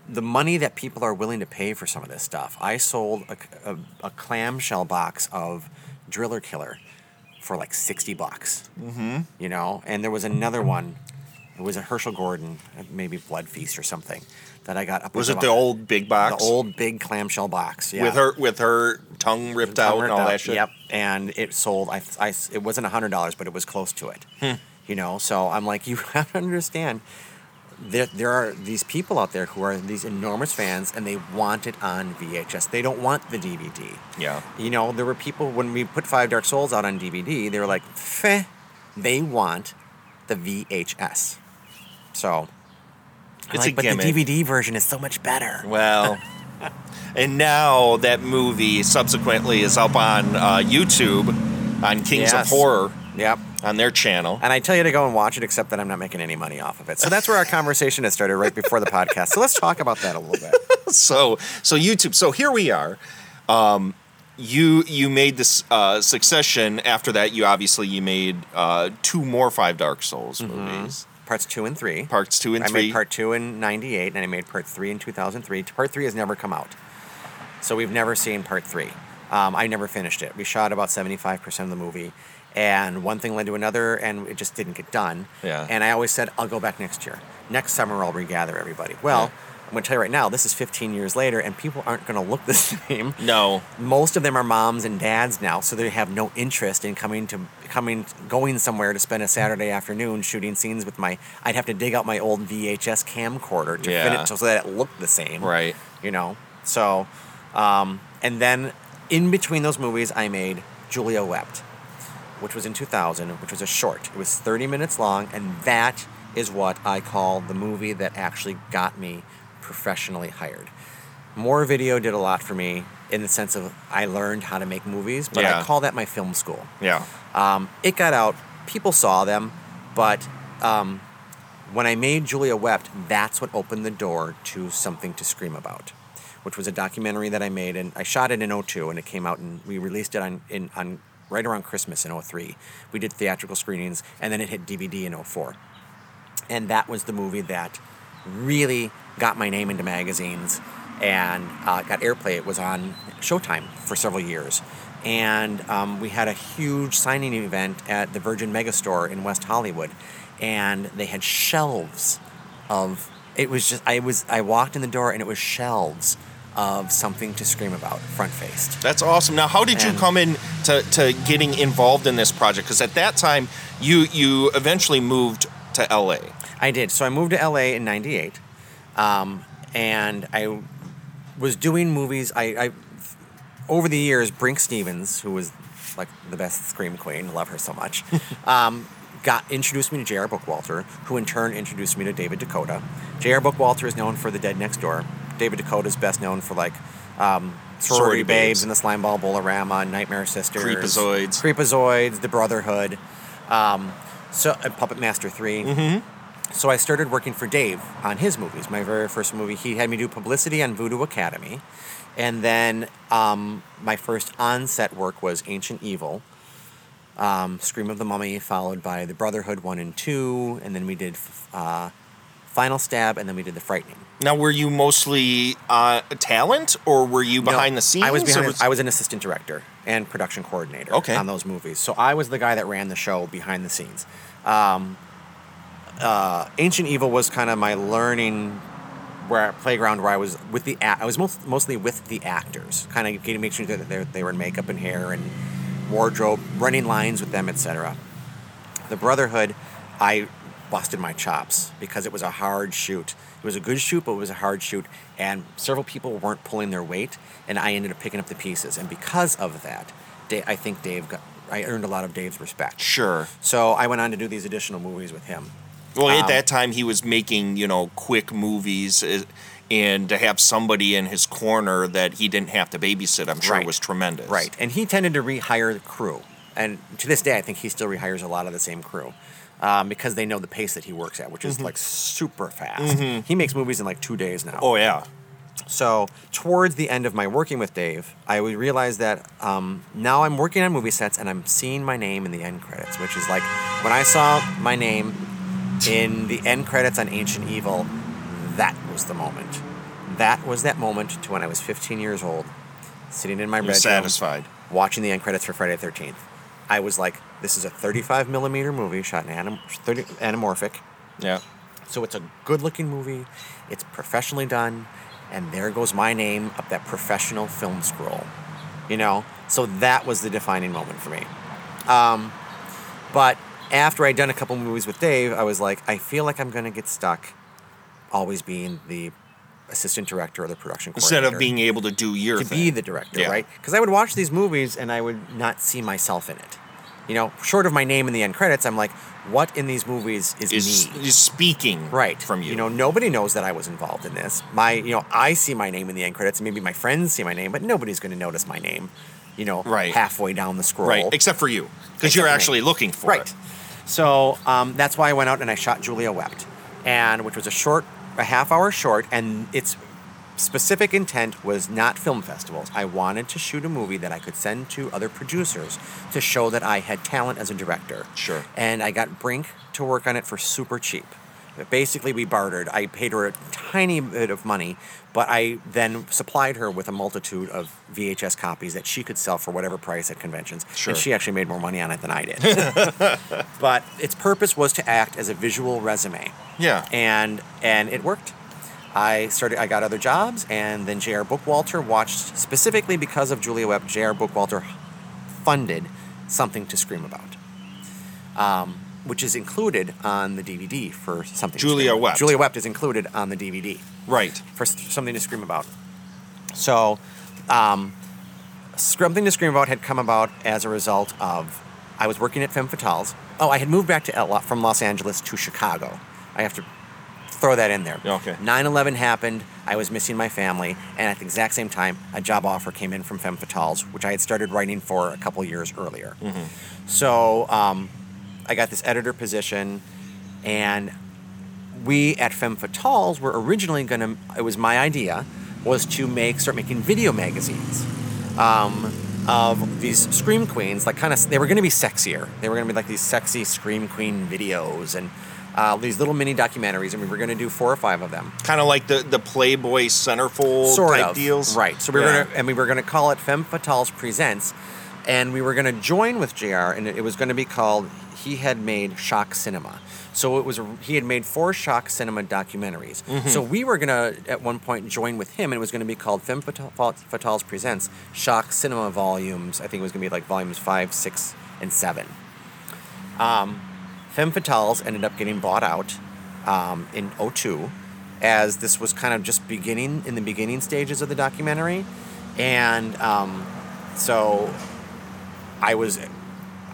the money that people are willing to pay for some of this stuff." I sold a, a, a clamshell box of Driller Killer for like sixty bucks. Mm-hmm. You know, and there was another one. It was a Herschell Gordon, maybe Blood Feast or something, that I got. Up Was it the old big box the old big clamshell box? Yeah. with her with her tongue ripped out and all Ripped that shit? Yep, and it sold. I, I it wasn't hundred dollars, but it was close to it. Hmm. You know, so I'm like, you have to understand. There, there are these people out there who are these enormous fans, and they want it on VHS. They don't want the DVD. Yeah. You know, there were people when we put Five Dark Souls out on DVD. They were like, "Feh," they want the VHS. So, I'm It's like, a but gimmick. the DVD version is so much better. Well, and now that movie subsequently is up on uh, YouTube on Kings Yes. of Horror Yep. on their channel. And I tell you to go and watch it, except that I'm not making any money off of it. So that's where our conversation has started right before the podcast. So let's talk about that a little bit. So, so YouTube. So here we are. Um, you you made this uh, succession. After that, you obviously you made uh, two more Five Dark Souls movies, Parts two and three. parts two and I three. made part two in '98, and I made part three in 2003. Part three has never come out, so we've never seen part three. Um, I never finished it. We shot about 75% of the movie, and one thing led to another, and it just didn't get done. Yeah. And I always said, I'll go back next year. Next summer, I'll regather everybody. Well, Yeah. I'm to tell you right now, this is 15 years later, and people aren't going to look the same. no, most of them are moms and dads now, so they have no interest in coming to coming going somewhere to spend a Saturday afternoon shooting scenes with my. I'd have to dig out my old VHS camcorder to Yeah. finish so that it looked the same. right. You know. So, um, and then in between those movies, I made Julia Wept, which was in 2000, which was a short. It was 30 minutes long, and that is what I call the movie that actually got me professionally hired. Moore Video did a lot for me in the sense of I learned how to make movies, but Yeah. I call that my film school. Yeah. Um, it got out, people saw them, but um, when I made Julia Wept, that's what opened the door to something to scream about, which was a documentary that I made, and I shot it in 02, and it came out, and we released it on in on right around Christmas in 03. We did theatrical screenings, and then it hit DVD in 04, and that was the movie that really got my name into magazines and uh, got airplay. It was on Showtime for several years. And um, we had a huge signing event at the Virgin Megastore in West Hollywood. And they had shelves of, it was just, I was, I walked in the door and it was shelves of something to scream about, front faced. That's awesome. Now, how did you come in to, to getting involved in this project? Because at that time, you you eventually moved to LA. I did. So I moved to LA in '98, um, and I was doing movies. I, I over the years, Brinke Stevens, who was like the best scream queen, love her so much, um, got introduced me to J.R. Bookwalter, who in turn introduced me to David DeCoteau. J.R. Bookwalter is known for The Dead Next Door. David DeCoteau is best known for like um, Sorority, Sorority Babes Babes. and the Slimeball Bowl-O-Rama, Nightmare Sisters, Creepazoids. Creepazoids, The Brotherhood, um, so and Puppet Master 3 Mm-hmm. So I started working for Dave on his movies. My very first movie, he had me do publicity on Voodoo Academy, and then um, my first on-set work was Ancient Evil, um, Scream of the Mummy, followed by The Brotherhood one and two, and then we did uh, Final Stab, and then we did The Frightening. Now, were you mostly uh, talent, or were you behind No, the scenes? I was behind. was- I was an assistant director and production coordinator Okay. on those movies. So I was the guy that ran the show behind the scenes. Um, uh, Ancient Evil was kind of my learning where playground where I was with the. I was most, mostly with the actors, kind of getting make sure that they they were in makeup and hair and wardrobe, running lines with them, etc. The Brotherhood, I busted my chops because it was a hard shoot. It was a good shoot, but it was a hard shoot, and several people weren't pulling their weight, and I ended up picking up the pieces. And because of that, Da- I think Dave got. I earned a lot of Dave's respect. Sure. So I went on to do these additional movies with him. Well, at Um, that time, he was making you know quick movies, uh, and to have somebody in his corner that he didn't have to babysit, I'm sure Right. was tremendous. Right. And he tended to rehire the crew. And to this day, I think he still rehires a lot of the same crew um, because they know the pace that he works at, which is like super fast. He makes movies in like two days now. Mm-hmm. Oh yeah. So, towards the end of my working with Dave, I would realize that um, now I'm working on movie sets and I'm seeing my name in the end credits, which is like when I saw my name in the end credits on Ancient Evil, that was the moment. That was that moment to when I was 15 years old, sitting in my You're bedroom, satisfied. watching the end credits for Friday the 13th. I was like, this is a 35 millimeter movie shot in anim- 30, anamorphic. Yeah. So it's a good looking movie, it's professionally done, and there goes my name up that professional film scroll. You know? So that was the defining moment for me. Um, but after I'd done a couple movies with Dave, I was like, I feel like I'm going to get stuck always being the assistant director or the production Instead of being able to do your to thing. be the director, Yeah. right? Because I would watch these movies and I would not see myself in it. You know, short of my name in the end credits, I'm like, what in these movies is, is, me? is speaking right from you. You know, nobody knows that I was involved in this. My, you know, I see my name in the end credits, and maybe my friends see my name, but nobody's going to notice my name. You know, Right. halfway down the scroll, right, except for you, because you're for me. actually looking for right. it. So um, that's why I went out and I shot Julia Wept, and which was a short, a half hour short, and its specific intent was not film festivals. I wanted to shoot a movie that I could send to other producers to show that I had talent as a director. Sure. And I got Brinke to work on it for super cheap. Basically, we bartered. I paid her a tiny bit of money, but I then supplied her with a multitude of VHS copies that she could sell for whatever price at conventions. Sure. And she actually made more money on it than I did. but its purpose was to act as a visual resume Yeah. and and it worked i started i got other jobs and then jr bookwalter watched specifically because of julia wept jr bookwalter funded something to scream about um, which is included on the dvd for something Julia. Wept. julia wept is included on the dvd right. for something to scream about. So, um, something to scream about had come about as a result of I was working at Femme Fatales. Oh, I had moved back to L- from Los Angeles to Chicago. I have to throw that in there. Okay. 9/11 happened. I was missing my family, and at the exact same time, a job offer came in from Femme Fatales, which I had started writing for a couple years earlier. So um, I got this editor position, and we at Femme Fatales were originally going to, it was my idea, was to make, start making video magazines um, of these Scream Queens, like kind of, they were going to be sexier. They were going to be like these sexy Scream Queen videos and uh, these little mini documentaries, and we were going to do four or five of them. Kind of like the, the Playboy centerfold Sort type of. deals. Right. So we were gonna, and we were going to call it Femme Fatales Presents, and we were going to join with JR, and it was going to be called, he had made Shock Cinema. So it was, he had made four Shock Cinema documentaries. Mm-hmm. So we were going to, at one point, join with him, and it was going to be called Femme Fata- Fatales Presents Shock Cinema Volumes. I think it was going to be like volumes five, six, and seven. Um, Femme Fatales ended up getting bought out um, in 02 as this was kind of just beginning in the beginning stages of the documentary. And um, so I was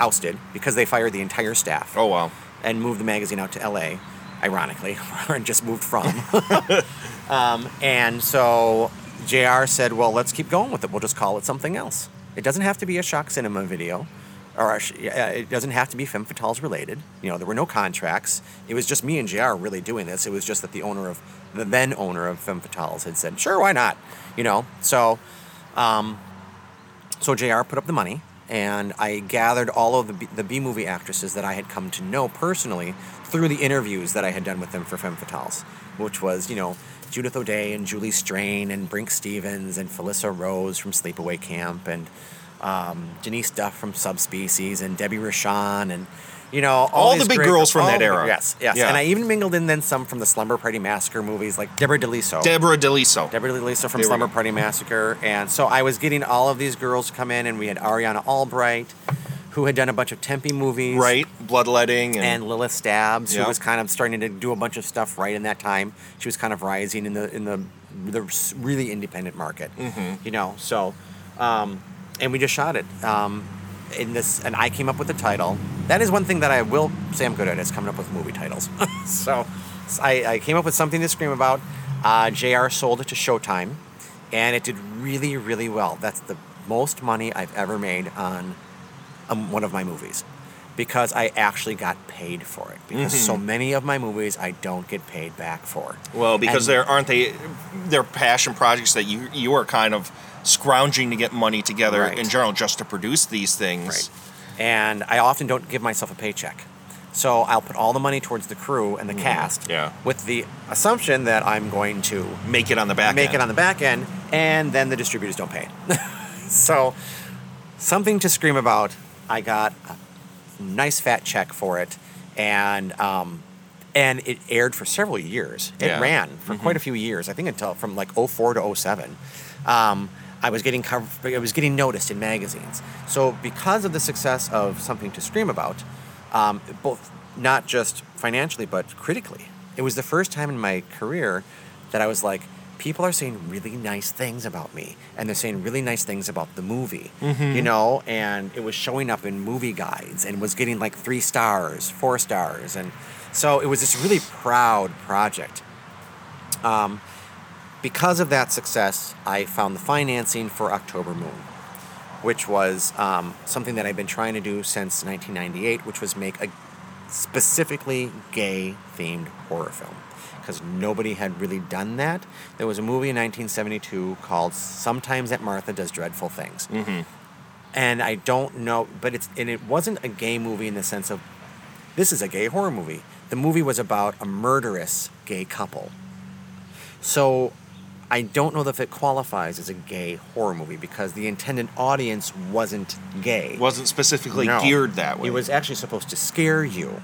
ousted because they fired the entire staff. Oh, wow. and moved the magazine out to LA, ironically, and just moved from. um, and so JR said, well, let's keep going with it. We'll just call it something else. It doesn't have to be a shock cinema video. Or a it doesn't have to be Femme Fatales related. You know, there were no contracts. It was just me and JR really doing this. It was just that the owner of, the then owner of Femme Fatales had said, sure, why not? You know, so um, so JR put up the money, and I gathered all of the B, the B movie actresses that I had come to know personally through the interviews that I had done with them for Femme Fatales, which was, you know, Judith O'Dea and Julie Strain and Brinke Stevens and Felissa Rose from Sleepaway Camp and um, Duff from Subspecies and Debbie Rochon and you know all, All the big great- girls from that the- era. Yes, yes, Yeah. and I even mingled in then some from the Slumber Party Massacre movies like Deborah DeLiso. Deborah DeLiso. Deborah DeLiso from we Slumber. Party Massacre. And so I was getting all of these girls to come in, and we had Ariauna Albright, who had done a bunch of Tempe movies. Right, bloodletting and, And Lilith Stabs, Yeah. who was kind of starting to do a bunch of stuff right in that time. She was kind of rising in the in the the really independent market, Mm-hmm. you know. So, um, and we just shot it. Um, in this, and I came up with the title. That is one thing that I will say I'm good at is coming up with movie titles. so, I, I came up with something to scream about. Uh, Jr. sold it to Showtime, and it did really, really well. That's the most money I've ever made on um, one of my movies because I actually got paid for it. Because so many of my movies I don't get paid back for. well, because And- there aren't they they're passion projects that you you are kind of scrounging to get money together Right. in general just to produce these things. Right. And I often don't give myself a paycheck. So I'll put all the money towards the crew and the cast Mm-hmm. Yeah. with the assumption that I'm going to Make it on the back make end. it on the back end, and then the distributors don't pay. so, something to scream about. I got a nice fat check for it, and um, and it aired for several years. It Yeah. Mm-hmm. ran for quite a few years. I think until from like 04 to 07. Um, I was getting cover- I was getting noticed in magazines. So because of the success of something to scream about, um, both not just financially but critically, it was the first time in my career that I was like, people are saying really nice things about me, and they're saying really nice things about the movie, you know. And it was showing up in movie guides and was getting like three stars, four stars, and so it was this really proud project. Um, because of that success, I found the financing for October Moon, which was um, something that I've been trying to do since 1998, which was make a specifically gay themed horror film. Because nobody had really done that. There was a movie in 1972 called Sometimes That Martha Does Dreadful Things. Mm-hmm. And I don't know, but it's, and it wasn't a gay movie in the sense of this is a gay horror movie. The movie was about a murderous gay couple. So I don't know if it qualifies as a gay horror movie because the intended audience wasn't gay. Wasn't specifically No. geared that way. It was actually supposed to scare you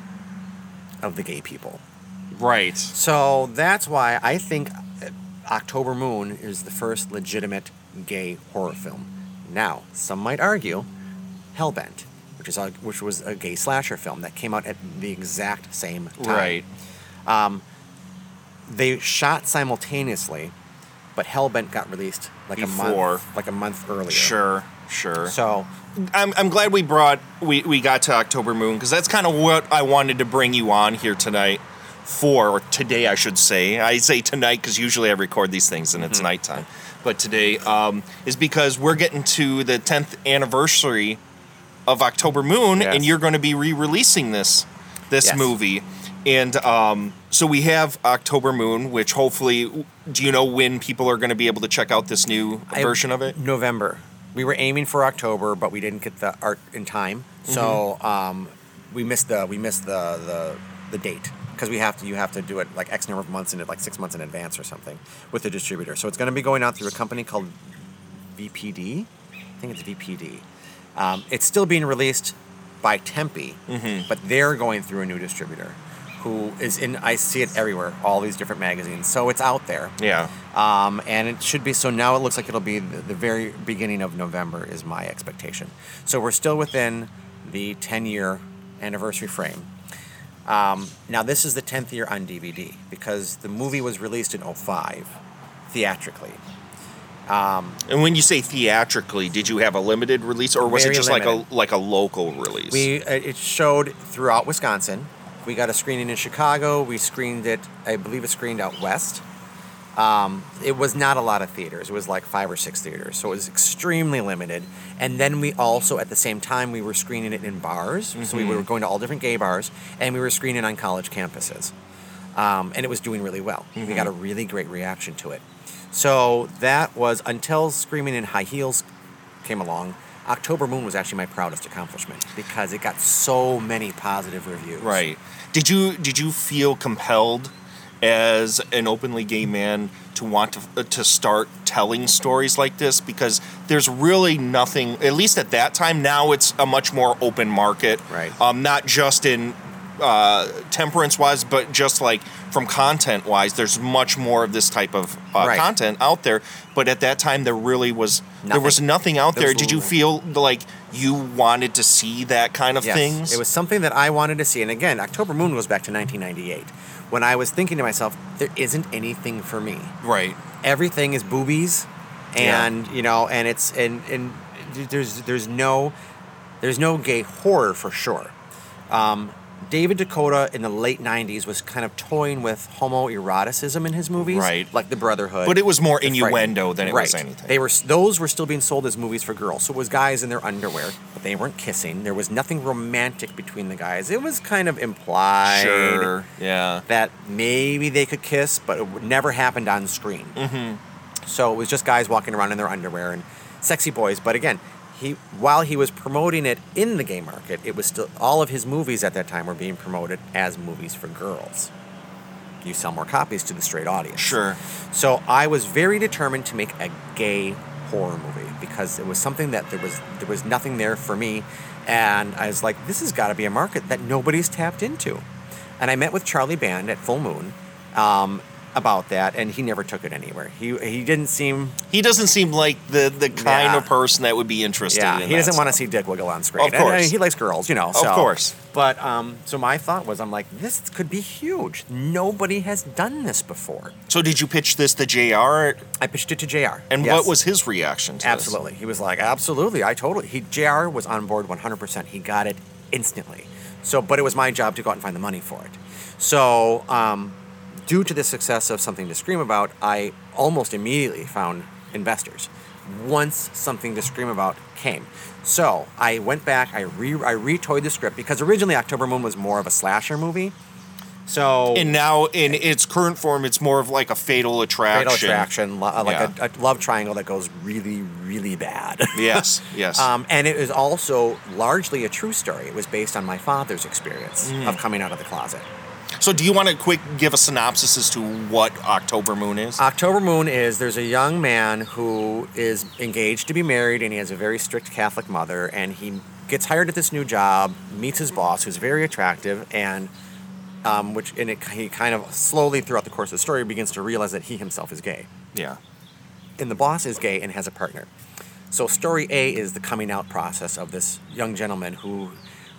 of the gay people. right. So that's why I think uh, October Moon is the first legitimate gay horror film. Now, some might argue Hellbent, which is a, which was a gay slasher film that came out at the exact same time. Right. They shot simultaneously, but Hellbent got released like a month like a month earlier. Sure. Sure. So I'm, I'm glad we brought we, we got to October Moon because that's kind of what I wanted to bring you on here tonight for or today I should say I say tonight because usually I record these things and Mm-hmm. it's nighttime but today um, is because we're getting to the 10th anniversary of October Moon Yes. and you're going to be re-releasing this this Yes. movie and um, so we have October Moon which hopefully do you know when people are going to be able to check out this new I- version of it November. We were aiming for October, but we didn't get the art in time, so um, we missed the we missed the the, the date because we have to you have to do it like X number of months in it, like six months in advance or something with the distributor. So it's going to be going out through a company called VPD. I think it's VPD. Um, it's still being released by Tempe, but they're going through a new distributor who is in. I see it everywhere, all these different magazines. So it's out there. yeah Um, and it should be so now it looks like it'll be the, the very beginning of November is my expectation. So we're still within the 10 year anniversary frame. Um, now this is the 10th year on DVD because the movie was released in 05 theatrically. And when you say theatrically, did you have a limited release, or was it just like a like a local release? We uh, it showed throughout Wisconsin We got a screening in Chicago. We screened it, I believe it screened out west. Um, it was not a lot of theaters. It was like five or six theaters, so it was extremely limited. And then we also, at the same time, we were screening it in bars. So we were going to all different gay bars, and we were screening on college campuses. Um, and it was doing really well. We got a really great reaction to it. So that was until Screaming in High Heels came along. October Moon was actually my proudest accomplishment because it got so many positive reviews. Right. Did you did you feel compelled as an openly gay man to want to to start telling stories like this because there's really nothing at least at that time now it's a much more open market Right. um, not just in uh, temperance wise but just like from content wise there's much more of this type of uh, Right. content out there but at that time there really was there was Nothing. nothing out There there did you feel like you wanted to see that kind of Yes, things It was something that I wanted to see. And again, October Moon goes back to 1998 when I was thinking to myself, there isn't anything for me. right Everything is boobies, Yeah. and you know, and it's and and there's there's no there's no gay horror for sure. Um, David DeCoteau in the late 90s was kind of toying with homoeroticism in his movies, Right. like The Brotherhood. But it was more innuendo than it was anything. They were those were still being sold as movies for girls. So it was guys in their underwear, but they weren't kissing. There was nothing romantic between the guys. It was kind of implied Sure. Yeah. that maybe they could kiss, but it never happened on screen. Mm-hmm. So it was just guys walking around in their underwear and sexy boys. But again, he while he was promoting it in the gay market, it was still all of his movies at that time were being promoted as movies for girls. You sell more copies to the straight audience. Sure. So I was very determined to make a gay horror movie because it was something that there was there was nothing there for me, and I was like, this has got to be a market that nobody's tapped into. And I met with Charlie Band at Full Moon um, about that, and he never took it anywhere. He he didn't seem He doesn't seem like the the kind Yeah. of person that would be interested yeah in he doesn't want to see dick wiggle on screen. Of And, uh, course. he likes girls, you know. Of course. But um, so my thought was, I'm like, this could be huge. Nobody has done this before. So did you pitch this to JR I pitched it to Jr. and Yes. what was his reaction to this? Absolutely. He was like, absolutely. I totally. He JR was on board 100%. He got it instantly. So, but it was my job to go out and find the money for it. So, um, due to the success of Something to Scream About, I almost immediately found investors once Something to Scream About came. So, I went back, I, re- I retoyed the script because originally October Moon was more of a slasher movie. So, And now in its current form it's more of like a fatal attraction. Fatal Attraction, lo- uh, like Yeah. a, a love triangle that goes really, really bad. Yes, yes. Um, and it is also largely a true story. It was based on my father's experience Mm. of coming out of the closet. So do you want to quick give a synopsis as to what October Moon is? October Moon is there's a young man who is engaged to be married and he has a very strict Catholic mother and he gets hired at this new job, meets his boss who's very attractive and um, which and it, he kind of slowly throughout the course of the story begins to realize that he himself is gay. yeah. and the boss is gay and has a partner. So story A is the coming out process of this young gentleman who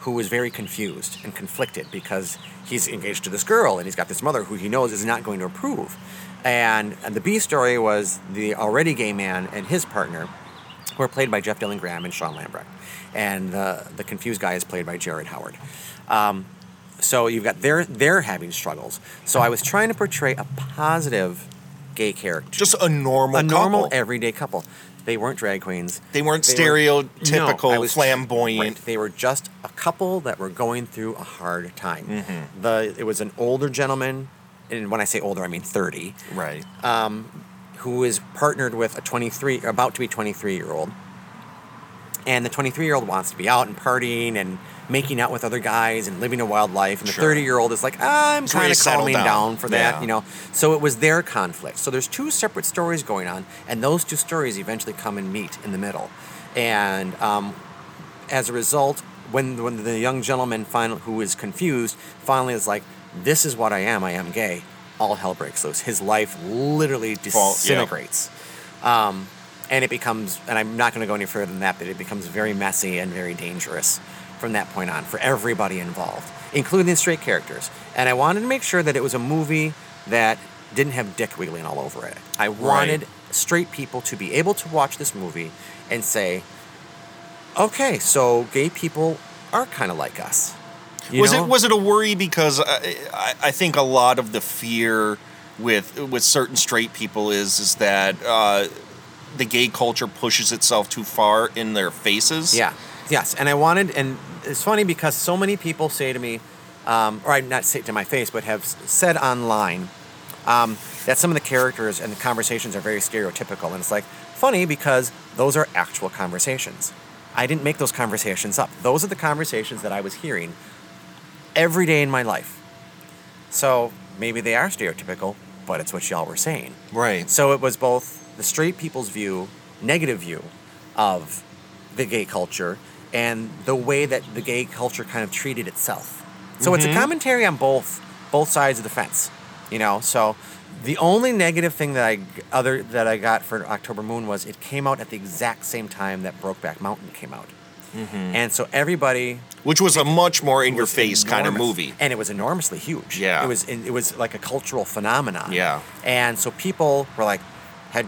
who is very confused and conflicted because he's engaged to this girl and he's got this mother who he knows is not going to approve. And, and the B story was the already gay man and his partner who are played by Jeff Dylan Graham and Sean Lambrecht. And the, the confused guy is played by Jared Howard. Um, so you've got they're they're having struggles. So I was trying to portray a positive gay character Just a normal a normal couple. everyday couple. They weren't drag queens. They weren't They were- stereotypical, No, was- flamboyant. right. They were just a couple that were going through a hard time. Mm-hmm. The it was an older gentleman, and when I say older, I mean thirty, Right. who is partnered with a twenty-three, about to be twenty-three year old. And the 23 year old wants to be out and partying and making out with other guys and living a wild life. And the Sure. 30 year old is like, I'm He's ready kind to of calming down." down. for that, Yeah. you know. So it was their conflict. So there's two separate stories going on, and those two stories eventually come and meet in the middle. And um, as a result, when when the young gentleman finally, who is confused, finally is like, "This is what I am. I am gay." All hell breaks loose. His life literally yeah. disintegrates, um, and it becomes. And I'm not going to go any further than that, but it becomes very messy and very dangerous from that point on for everybody involved, including the straight characters. And I wanted to make sure that it was a movie that didn't have dick wiggling all over it. I wanted straight people to be able to watch this movie and say, okay, so gay people are kind of like us. You was know? it was it a worry because I, I, I think a lot of the fear with with certain straight people is is that uh, the gay culture pushes itself too far in their faces. Yeah. Yes. And I wanted, and it's funny because so many people say to me, um, or I not say it to my face, but have said online um, that some of the characters and the conversations are very stereotypical. And it's like funny because those are actual conversations. I didn't make those conversations up. Those are the conversations that I was hearing every day in my life. So maybe they are stereotypical, but it's what y'all were saying. Right. So it was both the straight people's view, negative view of the gay culture, and the way that the gay culture kind of treated itself. So it's a mm-hmm. commentary on both both sides of the fence, you know. So the only negative thing that I other that I got for October Moon was it came out at the exact same time that Brokeback Mountain came out, mm-hmm. and so everybody Which was a much more in your face kind of movie. and it was enormously huge. Yeah. it was it was like a cultural phenomenon. Yeah. and so people were like, had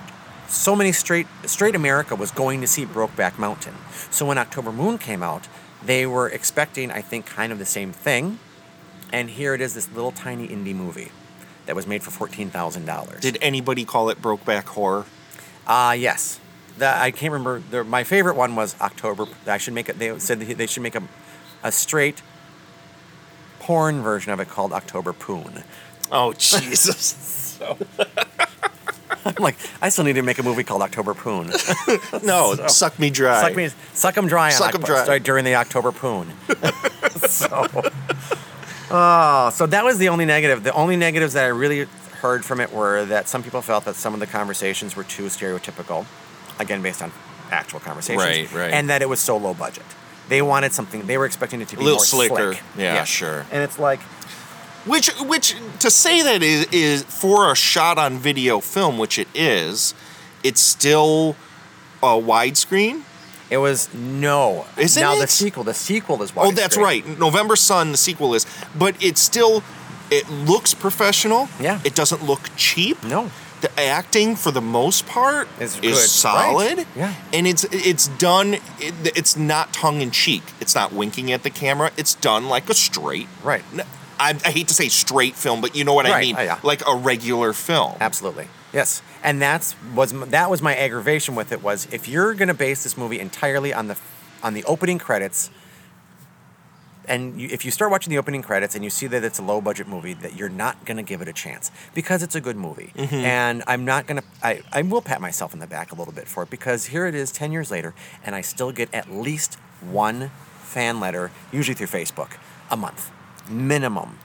so many straight straight America was going to see Brokeback Mountain. So when October Moon came out, they were expecting, I think, kind of the same thing, and here it is, this little tiny indie movie that was made for fourteen thousand dollars. Did anybody call it Brokeback Horror? Ah, yes. That I can't remember. The, my favorite one was October. I should make it. They said they should make a, a straight porn version of it called October Poon. Oh Jesus! I'm like, I still need to make a movie called October Poon. no, suck me dry. suck me, suck 'em dry. on Suck 'em Oc- dry. sorry, during the October Poon. so, oh, so that was the only negative. The only negatives that I really heard from it were that some people felt that some of the conversations were too stereotypical, again based on actual conversations, Right, right. and that it was so low budget. They wanted something. They were expecting it to be A little more slicker. slick. Yeah, sure. And it's like, Which, which to say that is, is for a shot on video film, which it is, it's still a widescreen. it was no. Isn't now the sequel. The sequel is widescreen. Oh, that's widescreen. right. November Sun, the sequel is, but it's still, it looks professional. Yeah. It doesn't look cheap. No. The acting, for the most part, Is is good. solid. Right. Yeah. And it's it's done. It, it's not tongue in cheek. It's not winking at the camera. It's done like a straight. Right. I, I hate to say straight film, but you know what I mean. Oh, yeah. Like a regular film. Absolutely. Yes. And that's was that was my aggravation with it was if you're going to base this movie entirely on the on the opening credits and you, if you start watching the opening credits and you see that it's a low budget movie that you're not going to give it a chance because it's a good movie. Mm-hmm. And I'm not going to I I will pat myself in the back a little bit for it because here it is 10 years later and I still get at least one fan letter usually through Facebook a month minimum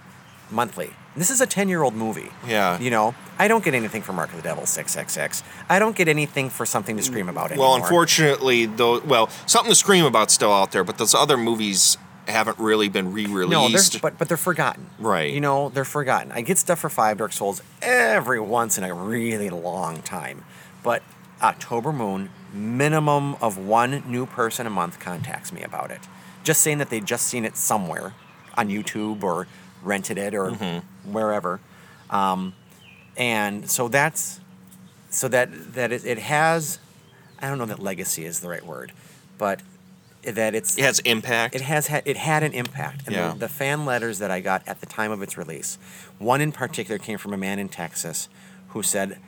monthly. This is a 10 year old movie. Yeah. You know, I don't get anything for Mark of the Devil 666. I don't get anything for something to scream about anymore. Well, unfortunately, though, well, something to scream about still out there, but those other movies haven't really been re-released. No, they're, but but they're forgotten. Right. You know, they're forgotten. I get stuff for Five Dark Souls every once in a really long time, but October Moon, minimum of one new person a month contacts me about it, just saying that they just seen it somewhere on YouTube or rented it or Mm-hmm. wherever, um, and so that's so that that it, it has. I don't know that legacy is the right word, but that it's it has impact. it has had it had an impact and Yeah. the, the fan letters that i got at the time of its release one in particular came from a man in texas who said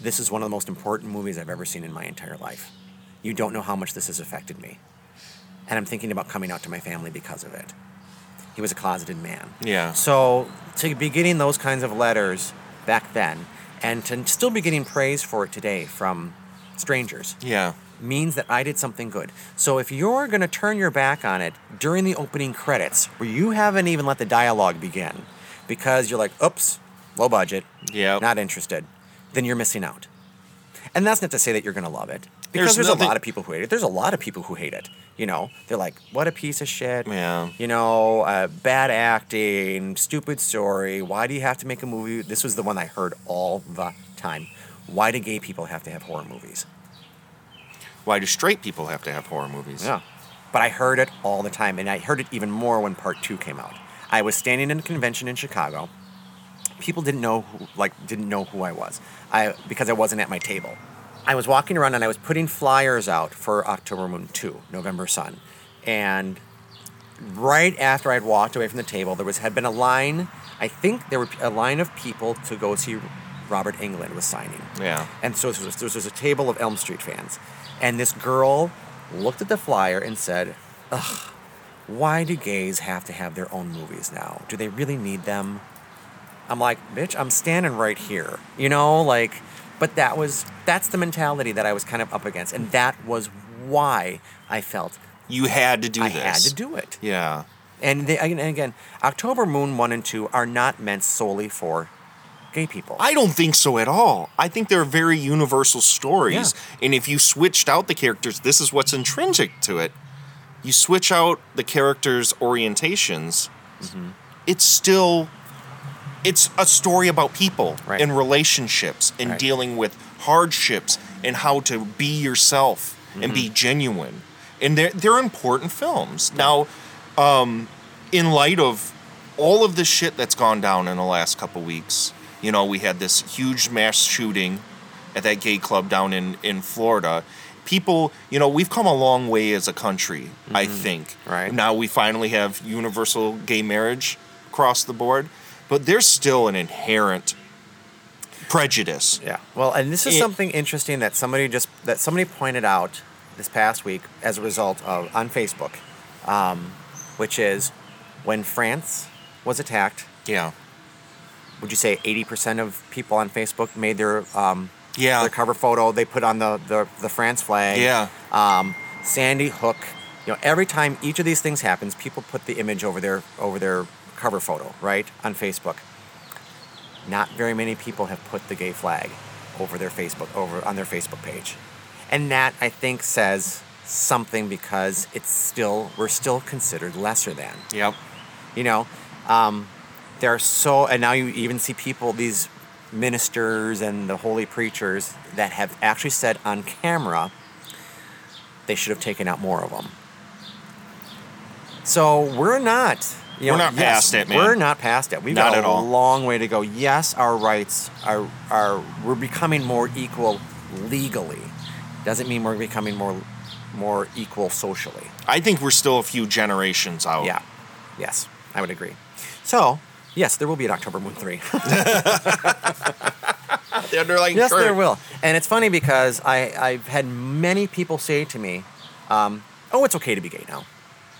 this is one of the most important movies i've ever seen in my entire life you don't know how much this has affected me and i'm thinking about coming out to my family because of it he was a closeted man Yeah. so to be getting those kinds of letters back then and to still be getting praise for it today from strangers yeah. means that I did something good. So if you're going to turn your back on it during the opening credits, where you haven't even let the dialogue begin, because you're like, oops, low budget, yeah, not interested, then you're missing out. And that's not to say that you're going to love it, because There's there's, nothing- a lot of people who hate it. There's a lot of people who hate it. You know, they're like, what a piece of shit. Yeah. You know, uh, bad acting, stupid story. Why do you have to make a movie? This was the one I heard all the time. Why do gay people have to have horror movies? Why do straight people have to have horror movies? Yeah. But I heard it all the time, and I heard it even more when part two came out. I was standing in a convention in Chicago. People didn't know who, like didn't know who I was. I because I wasn't at my table. I was walking around and I was putting flyers out for October Moon 2, November Sun. And right after I'd walked away from the table, there was had been a line. I think there were a line of people to go see Robert Englund was signing. Yeah. And so there was, there was a table of Elm Street fans, and this girl looked at the flyer and said, "Ugh, why do gays have to have their own movies now? Do they really need them?" I'm like, "Bitch, I'm standing right here." You know, like, but that was that's the mentality that I was kind of up against, and that was why I felt You had to do I this. I had to do it. Yeah. And, they, and again, October Moon 1 and 2 are not meant solely for gay people. I don't think so at all. I think they're very universal stories. And if you switched out the characters, this is what's intrinsic to it. You switch out the characters' orientations, Mm-hmm. it's still it's a story about people Right. and relationships and Right. dealing with hardships and how to be yourself and Mm-hmm. be genuine. And they're they're important films. Now, um, in light of all of the shit that's gone down in the last couple weeks, you know, we had this huge mass shooting at that gay club down in in Florida. People, you know, we've come a long way as a country, I think. Mm-hmm. Right. Now we finally have universal gay marriage across the board, but there's still an inherent prejudice. Yeah. Well, and this is It- something interesting that somebody just that somebody pointed out this past week as a result of on Facebook, um, which is when France was attacked. Yeah. Would you say eighty percent of people on Facebook made their um, Yeah. their cover photo? They put on the the, the France flag. Yeah. Um, Sandy Hook. You know, every time each of these things happens, people put the image over their over their cover photo, right, on Facebook. Not very many people have put the gay flag over their Facebook over on their Facebook page, and that I think says something because it's still we're still considered lesser than. Yep. You know, um, there are so, and now you even see people, these ministers and the holy preachers that have actually said on camera they should have taken out more of them. So we're not. You We're know, not yes, past it, man. We're not past it. We've Not got a long way to go. Yes, our rights are are we're becoming more equal legally. Doesn't mean we're becoming more more equal socially. I think we're still a few generations out. Yeah. Yes, I would agree. So, yes, there will be an October Moon 3. The underlying yes, current. there will. And it's funny because I, I've had many people say to me, um, oh, it's okay to be gay now.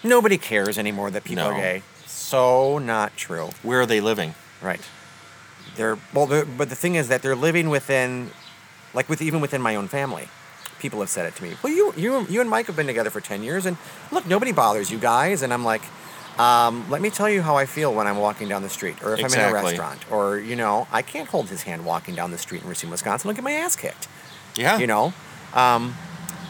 Nobody cares anymore that people No. are gay. So not true. Where are they living? Right. They're, well, they're, but the thing is that they're living within, like with even within my own family. People have said it to me. Well, you, you, you and Mike have been together for 10 years, and look, nobody bothers you guys. And I'm like, um, let me tell you how I feel when I'm walking down the street, or if I'm in a restaurant, or you know, I can't hold his hand walking down the street in Racine, Wisconsin. I'll get my ass kicked. Yeah. You know, um,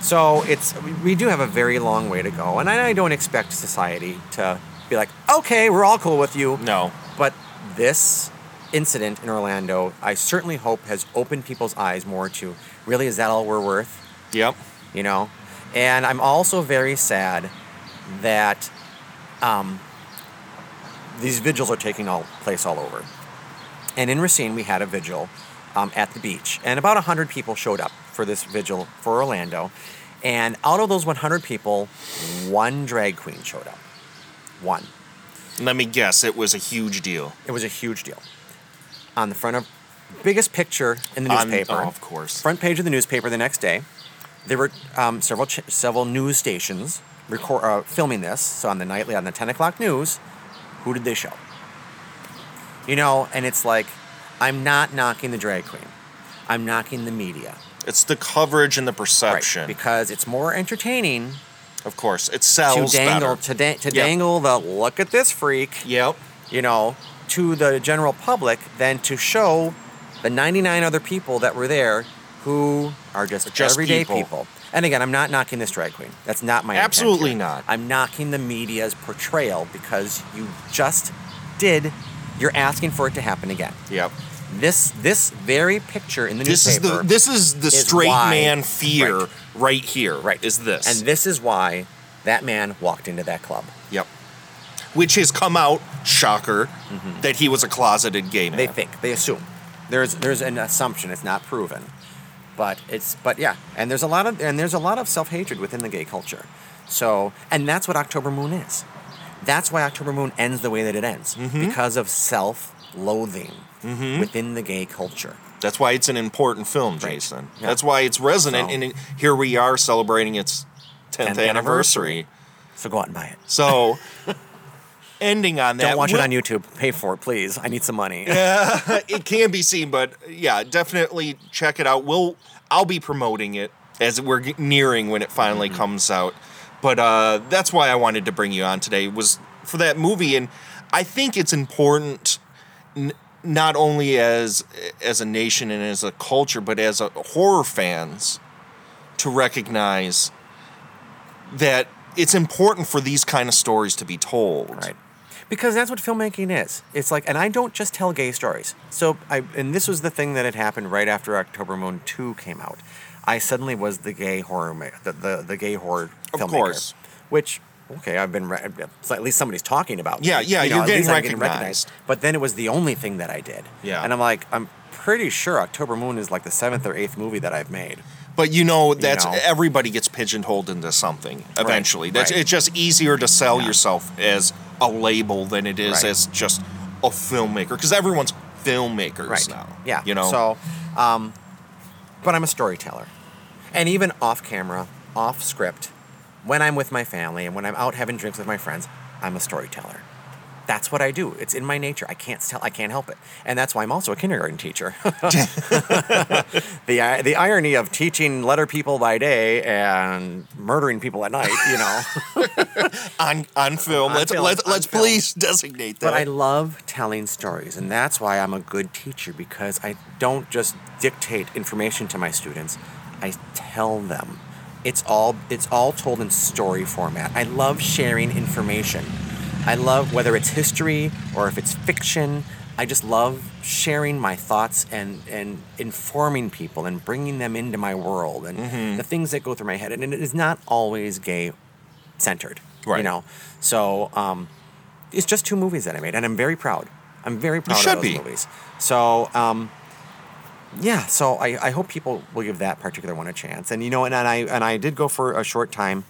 so it's we- we do have a very long way to go, and I, I don't expect society to be like, okay, we're all cool with you. No. But this incident in Orlando, I certainly hope has opened people's eyes more to really is that all we're worth? Yep. You know? And I'm also very sad that um, these vigils are taking all place all over. And in Racine, we had a vigil um, at the beach, and about 100 people showed up for this vigil for Orlando. And out of those 100 people, one drag queen showed up. One. Let me guess, it was a huge deal. It was a huge deal. On the front of biggest picture in the On- newspaper. oh, of course. Front page of the newspaper the next day. There were um, several ch- several news stations record, uh, filming this. So on the nightly on the ten o'clock news, who did they show? You know, and it's like, I'm not knocking the drag queen. I'm knocking the media. It's the coverage and the perception. Right, perception. because it's more entertaining of course, it to sells dangle better. to, da- to Yep. dangle the look at this freak Yep. you know, to the general public than to show the 99 other people that were there who are just, Just everyday people. people. And again, I'm not knocking this drag queen. That's not my Absolutely not. I'm knocking the media's portrayal because you just did. You're asking for it to happen again. Yep. This this very picture in the This is newspaper. the this is the is straight why- man fear Right. right, here. right Is this. And this is why that man walked into that club. Yep. Which has come out, shocker, that he was a closeted gay man. They think, they assume. There's there's an assumption. It's not proven, but it's but yeah. And there's a lot of and there's a lot of self hatred within the gay culture. So and that's what October Moon is. That's why October Moon ends the way that it ends Mm-hmm. because of self-loathing within the gay culture. That's why it's an important film, Jason. Yeah. That's why it's resonant. So- And here we are celebrating its 10th, 10th anniversary. So go out and buy it. So, ending on that. Don't watch we'll- it on YouTube. Pay for it, please. I need some money. yeah, it can be seen, but yeah, definitely check it out. We'll I'll be promoting it as we're nearing when it finally Mm-hmm. comes out. But uh, that's why I wanted to bring you on today was for that movie, and I think it's important n- not only as as a nation and as a culture, but as a horror fans to recognize that it's important for these kind of stories to be told. Right. Because that's what filmmaking is. It's like, and I don't just tell gay stories. So I, and this was the thing that had happened right after October Moon Two came out. I suddenly was the gay horror, ma- the the, the gay horror filmmaker, Of course. Which, okay, I've been, re- at least somebody's talking about. me. Yeah, yeah, You know, you're getting least I'm recognized. But then it was the only thing that I did. Yeah. And I'm like, I'm pretty sure October Moon is like the seventh or eighth movie that I've made. But you know that's know. everybody gets pigeonholed into something eventually. Right, That's right. it's just easier to sell Yeah. yourself as a label than it is Right. as just a filmmaker because everyone's filmmakers right now. Yeah. you know. So, um, but I'm a storyteller, and even off camera, off script, when I'm with my family and when I'm out having drinks with my friends, I'm a storyteller. That's what I do. It's in my nature. I can't tell. I can't help it, and that's why I'm also a kindergarten teacher. the the irony of teaching letter people by day and murdering people at night. You know. on on film, On let's film, let's let's film. please designate that. But I love telling stories, and that's why I'm a good teacher because I don't just dictate information to my students. I tell them. It's all it's all told in story format. I love sharing information. I love whether it's history or if it's fiction. I just love sharing my thoughts and and informing people and bringing them into my world and the things that go through my head. And it is not always gay centered. right? You know. So um, it's just two movies that I made, and I'm very proud. I'm very proud of those be. movies. So, um, yeah. So I, I hope people will give that particular one a chance. And you know, and, and I and I did go for a short time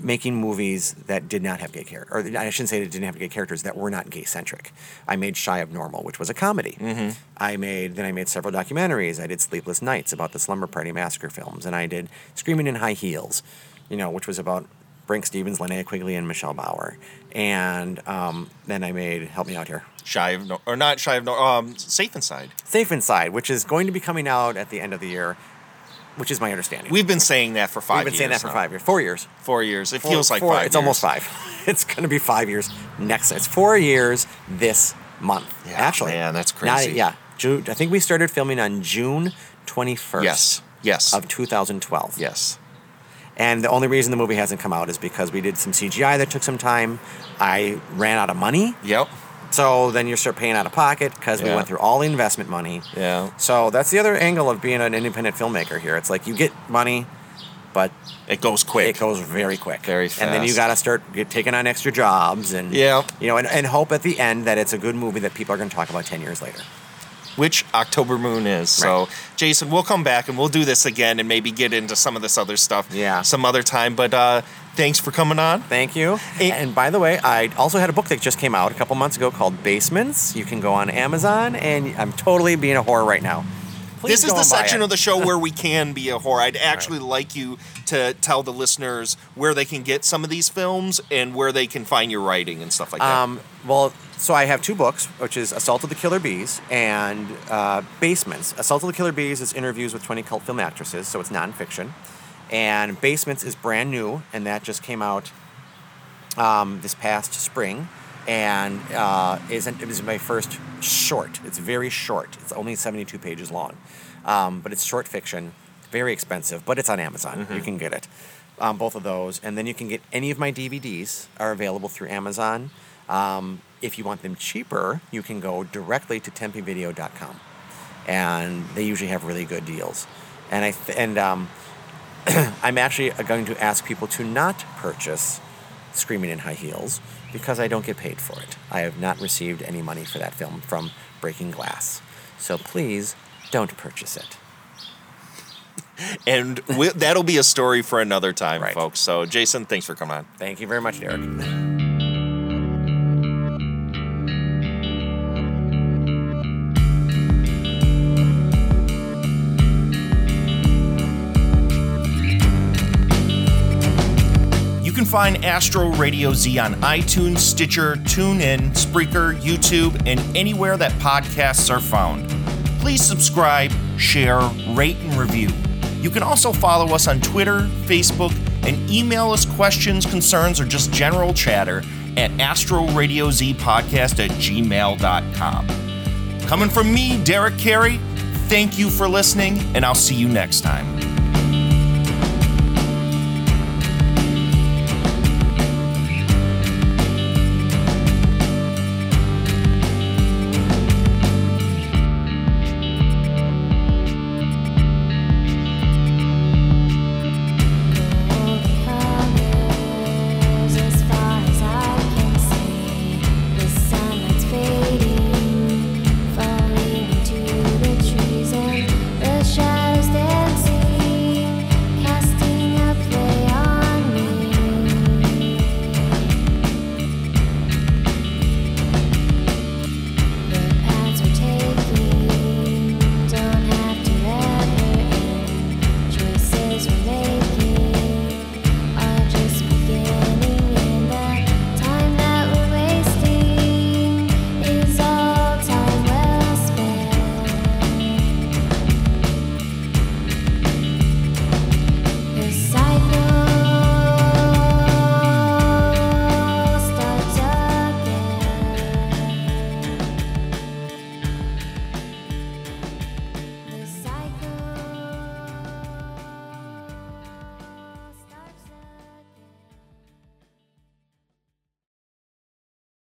making movies that did not have gay characters, or I shouldn't say that didn't have gay characters that were not gay centric. I made Shy of Normal, which was a comedy. Mm-hmm. I made then I made several documentaries. I did Sleepless Nights about the Slumber Party Massacre films, and I did Screaming in High Heels, you know, which was about Brinke Stevens, Linnea Quigley, and Michelle Bauer. And um, then I made Help Me Out Here. shy of no or not shy of no um safe inside. Safe Inside, which is going to be coming out at the end of the year, which is my understanding. We've been saying that for 5 We've been years. saying that for now. five years, four years. Four years. It Four- feels like four- five. It's almost five. It's going to be five years next. It's four years this month. Yeah, actually, man, that's Not- crazy. yeah, June. I think we started filming on June twenty first. Yes. Yes. Of 2012. yes. And the only reason the movie hasn't come out is because we did some CGI that took some time. I ran out of money. Yep. So then you start paying out of pocket because we went through all the investment money. Yeah. So that's the other angle of being an independent filmmaker here. It's like you get money, but It goes quick. it goes very quick. Very fast. And then you got to start get, taking on extra jobs and Yeah. you know, and, and hope at the end that it's a good movie that people are going to talk about ten years later. Which October Moon is. So, Jason, we'll come back and we'll do this again and maybe get into some of this other stuff Yeah. some other time. But uh, thanks for coming on. Thank you. Eh. and by the way, I also had a book that just came out a couple months ago called Basements. You can go on Amazon, and I'm totally being a whore right now. Please this is the section it. of the show where we can be a whore. I'd actually like you to tell the listeners where they can get some of these films and where they can find your writing and stuff like that. Um, well, so I have two books, which is Assault of the Killer B's and uh, Basements. Assault of the Killer B's is interviews with 20 cult film actresses, so it's nonfiction. And Basements is brand new, and that just came out um, this past spring. And uh, is it is my first short. It's very short. It's only 72 pages long, um, but it's short fiction. Very expensive, but it's on Amazon. You can get it. Um, both of those, and then you can get any of my DVDs are available through Amazon. Um, if you want them cheaper, you can go directly to tempevideo.com, and they usually have really good deals. And I th- and um, I'm actually going to ask people to not purchase Screaming in High Heels because I don't get paid for it. I have not received any money for that film from Breaking Glass. So please don't purchase it. and we, that'll be a story for another time, right. folks. So, Jason, thanks for coming on. Thank you very much, Derek. find Astro Radio Z on iTunes, Stitcher, TuneIn, Spreaker, YouTube, and anywhere that podcasts are found. Please subscribe, share, rate, and review. You can also follow us on Twitter, Facebook, and email us questions, concerns, or just general chatter at astroradiozpodcast at gmail.com. Coming from me, Derek Carey, thank you for listening, and I'll see you next time.